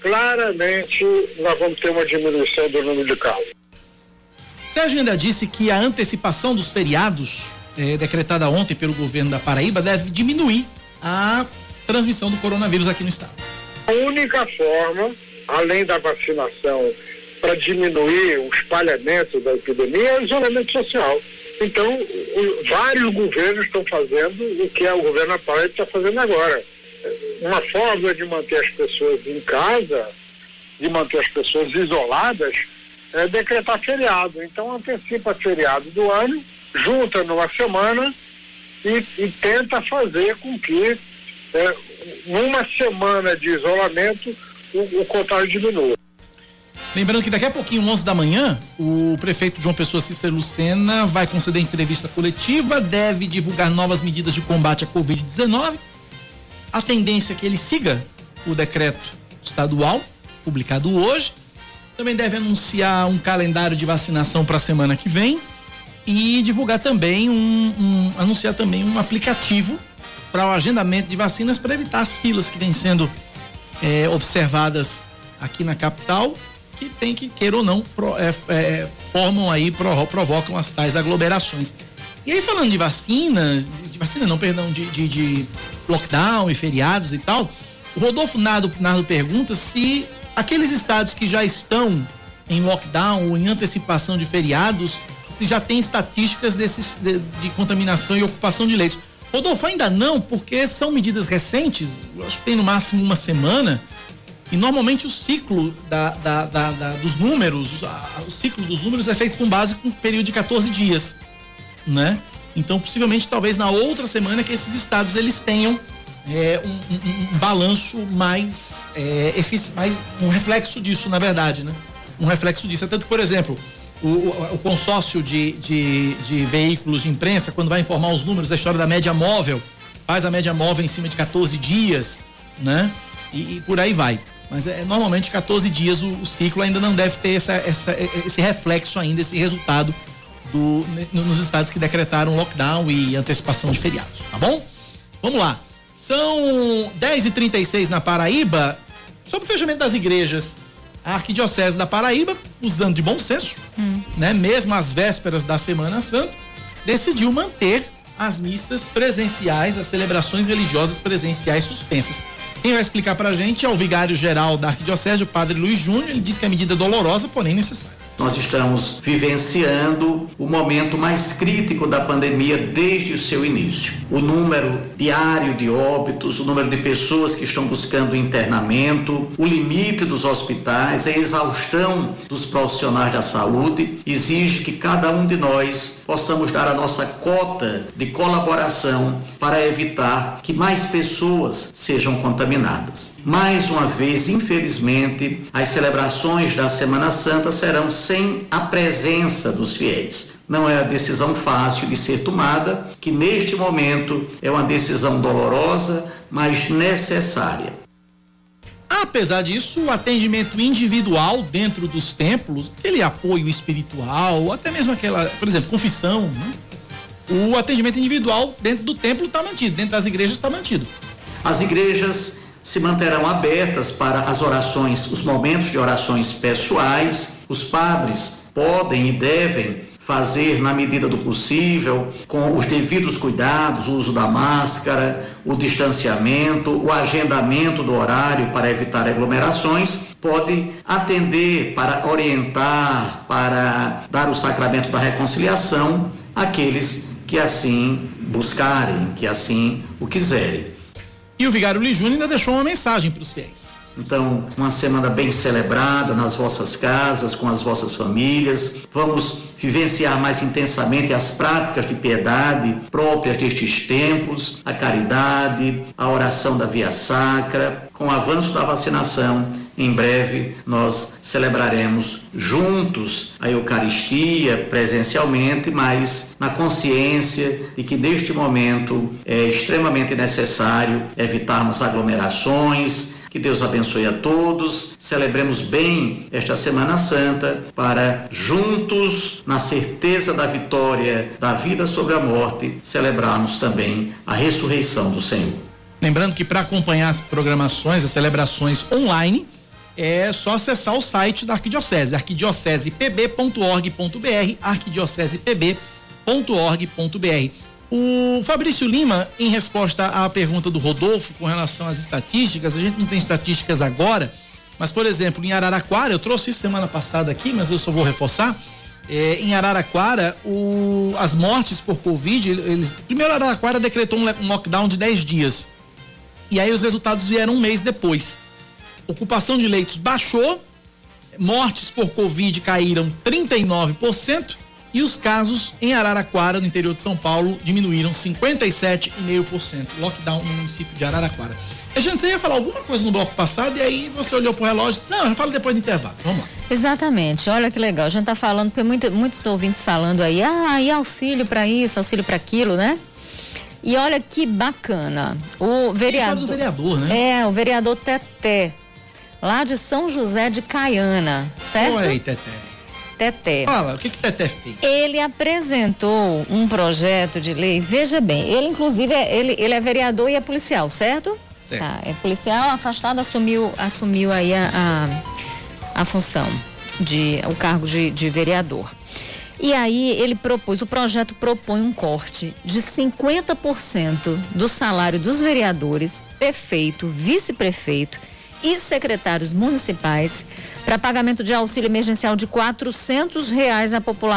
claramente nós vamos ter uma diminuição do número de casos. Sérgio ainda disse que a antecipação dos feriados, eh, decretada ontem pelo governo da Paraíba, deve diminuir a transmissão do coronavírus aqui no estado. A única forma, além da vacinação, para diminuir o espalhamento da epidemia é o isolamento social. Então, vários governos estão fazendo o que é o governo Paraíba está fazendo agora. Uma forma de manter as pessoas em casa, de manter as pessoas isoladas, é decretar feriado. Então, antecipa feriado do ano, junta numa semana e, e tenta fazer com que, é, numa semana de isolamento, o, o contágio diminua. Lembrando que daqui a pouquinho, 11 da manhã, o prefeito João Pessoa Cícero Lucena vai conceder entrevista coletiva, deve divulgar novas medidas de combate à Covid-19. A tendência é que ele siga o decreto estadual, publicado hoje. Também deve anunciar um calendário de vacinação para a semana que vem e divulgar também um, um anunciar também um aplicativo para o agendamento de vacinas para evitar as filas que vêm sendo é, observadas aqui na capital que tem que, queira ou não, pro, é, é, formam aí, pro, provocam as tais aglomerações. E aí, falando de vacina, de vacina não, perdão, de, de, de lockdown e feriados e tal, o Rodolfo Nardo, Nardo pergunta se aqueles estados que já estão em lockdown ou em antecipação de feriados, se já tem estatísticas desses, de, de contaminação e ocupação de leitos. Rodolfo, ainda não, porque são medidas recentes, acho que tem no máximo uma semana, e normalmente o ciclo da, da, da, dos números, o ciclo dos números é feito com base com um período de 14 dias, né? Então, possivelmente, talvez na outra semana que esses estados eles tenham é, um, um, um, balanço mais, é, mais, um reflexo disso, na verdade, né? Um reflexo disso. É tanto, por exemplo, o, o, consórcio de, de, de veículos de imprensa, quando vai informar os números da história da média móvel, faz a média móvel em cima de 14 dias, né? e, e por aí vai. Mas é, normalmente 14 dias o, o, ciclo ainda não deve ter essa, essa, esse reflexo ainda, esse resultado do, nos estados que decretaram lockdown e antecipação de feriados, tá bom? Vamos lá. São 10h36 na Paraíba. Sobre o fechamento das igrejas, a Arquidiocese da Paraíba, usando de bom senso, hum. né, mesmo às vésperas da Semana Santa, decidiu manter as missas presenciais, as celebrações religiosas presenciais suspensas. Quem vai explicar pra gente é o vigário-geral da Arquidiocese, o padre Luiz Júnior. Ele diz que a medida é dolorosa, porém necessária. Nós estamos vivenciando o momento mais crítico da pandemia desde o seu início. O número diário de óbitos, o número de pessoas que estão buscando internamento, o limite dos hospitais, a exaustão dos profissionais da saúde exige que cada um de nós possamos dar a nossa cota de colaboração para evitar que mais pessoas sejam contaminadas. Mais uma vez, infelizmente, as celebrações da Semana Santa serão sem a presença dos fiéis. Não é a decisão fácil de ser tomada, que neste momento é uma decisão dolorosa, mas necessária. Apesar disso, o atendimento individual dentro dos templos, aquele apoio espiritual, até mesmo aquela, por exemplo, confissão, né? o atendimento individual dentro do templo está mantido, dentro das igrejas está mantido. As igrejas se manterão abertas para as orações, os momentos de orações pessoais. Os padres podem e devem fazer na medida do possível, com os devidos cuidados, o uso da máscara, o distanciamento, o agendamento do horário para evitar aglomerações, pode atender para orientar, para dar o sacramento da reconciliação àqueles que assim buscarem, que assim o quiserem. E o Vigário Luiz Júnior ainda deixou uma mensagem para os fiéis. Então, uma semana bem celebrada nas vossas casas, com as vossas famílias. Vamos vivenciar mais intensamente as práticas de piedade próprias destes tempos, a caridade, a oração da via sacra. Com o avanço da vacinação, em breve nós celebraremos juntos a Eucaristia presencialmente, mas na consciência de que neste momento é extremamente necessário evitarmos aglomerações, Que Deus abençoe a todos. Celebremos bem esta Semana Santa para juntos, na certeza da vitória da vida sobre a morte, celebrarmos também a ressurreição do Senhor. Lembrando que para acompanhar as programações, as celebrações online, é só acessar o site da Arquidiocese, arquidiocesepb.org.br, arquidiocesepb.org.br. O Fabrício Lima, em resposta à pergunta do Rodolfo com relação às estatísticas, a gente não tem estatísticas agora, mas, por exemplo, em Araraquara, eu trouxe semana passada aqui, mas eu só vou reforçar. É, em Araraquara, o, as mortes por Covid, eles. Primeiro, Araraquara decretou um lockdown de 10 dias. E aí os resultados vieram um mês depois. Ocupação de leitos baixou, mortes por Covid caíram 39% e os casos em Araraquara, no interior de São Paulo, diminuíram 57,5%. Lockdown no município de Araraquara. A gente ia falar alguma coisa no bloco passado e aí você olhou pro relógio e disse, não, eu falo depois do intervalo. Vamos lá. Exatamente, olha que legal. A gente tá falando, porque muito, muitos ouvintes falando aí, ah, e auxílio para isso, auxílio para aquilo, né? E olha que bacana. O vereador. do vereador, né? É, o vereador Teté, lá de São José de Caiana, certo? Oi, Teté. Teté. Fala, o que que Teté fez? Ele apresentou um projeto de lei. Veja bem, ele inclusive é, ele, ele é vereador e é policial, certo? Certo. Tá, é policial, afastado, assumiu, assumiu aí a, a, a função de o cargo de, de vereador. E aí ele propôs, o projeto propõe um corte de 50% do salário dos vereadores, prefeito, vice-prefeito e secretários municipais para pagamento de auxílio emergencial de quatrocentos reais à população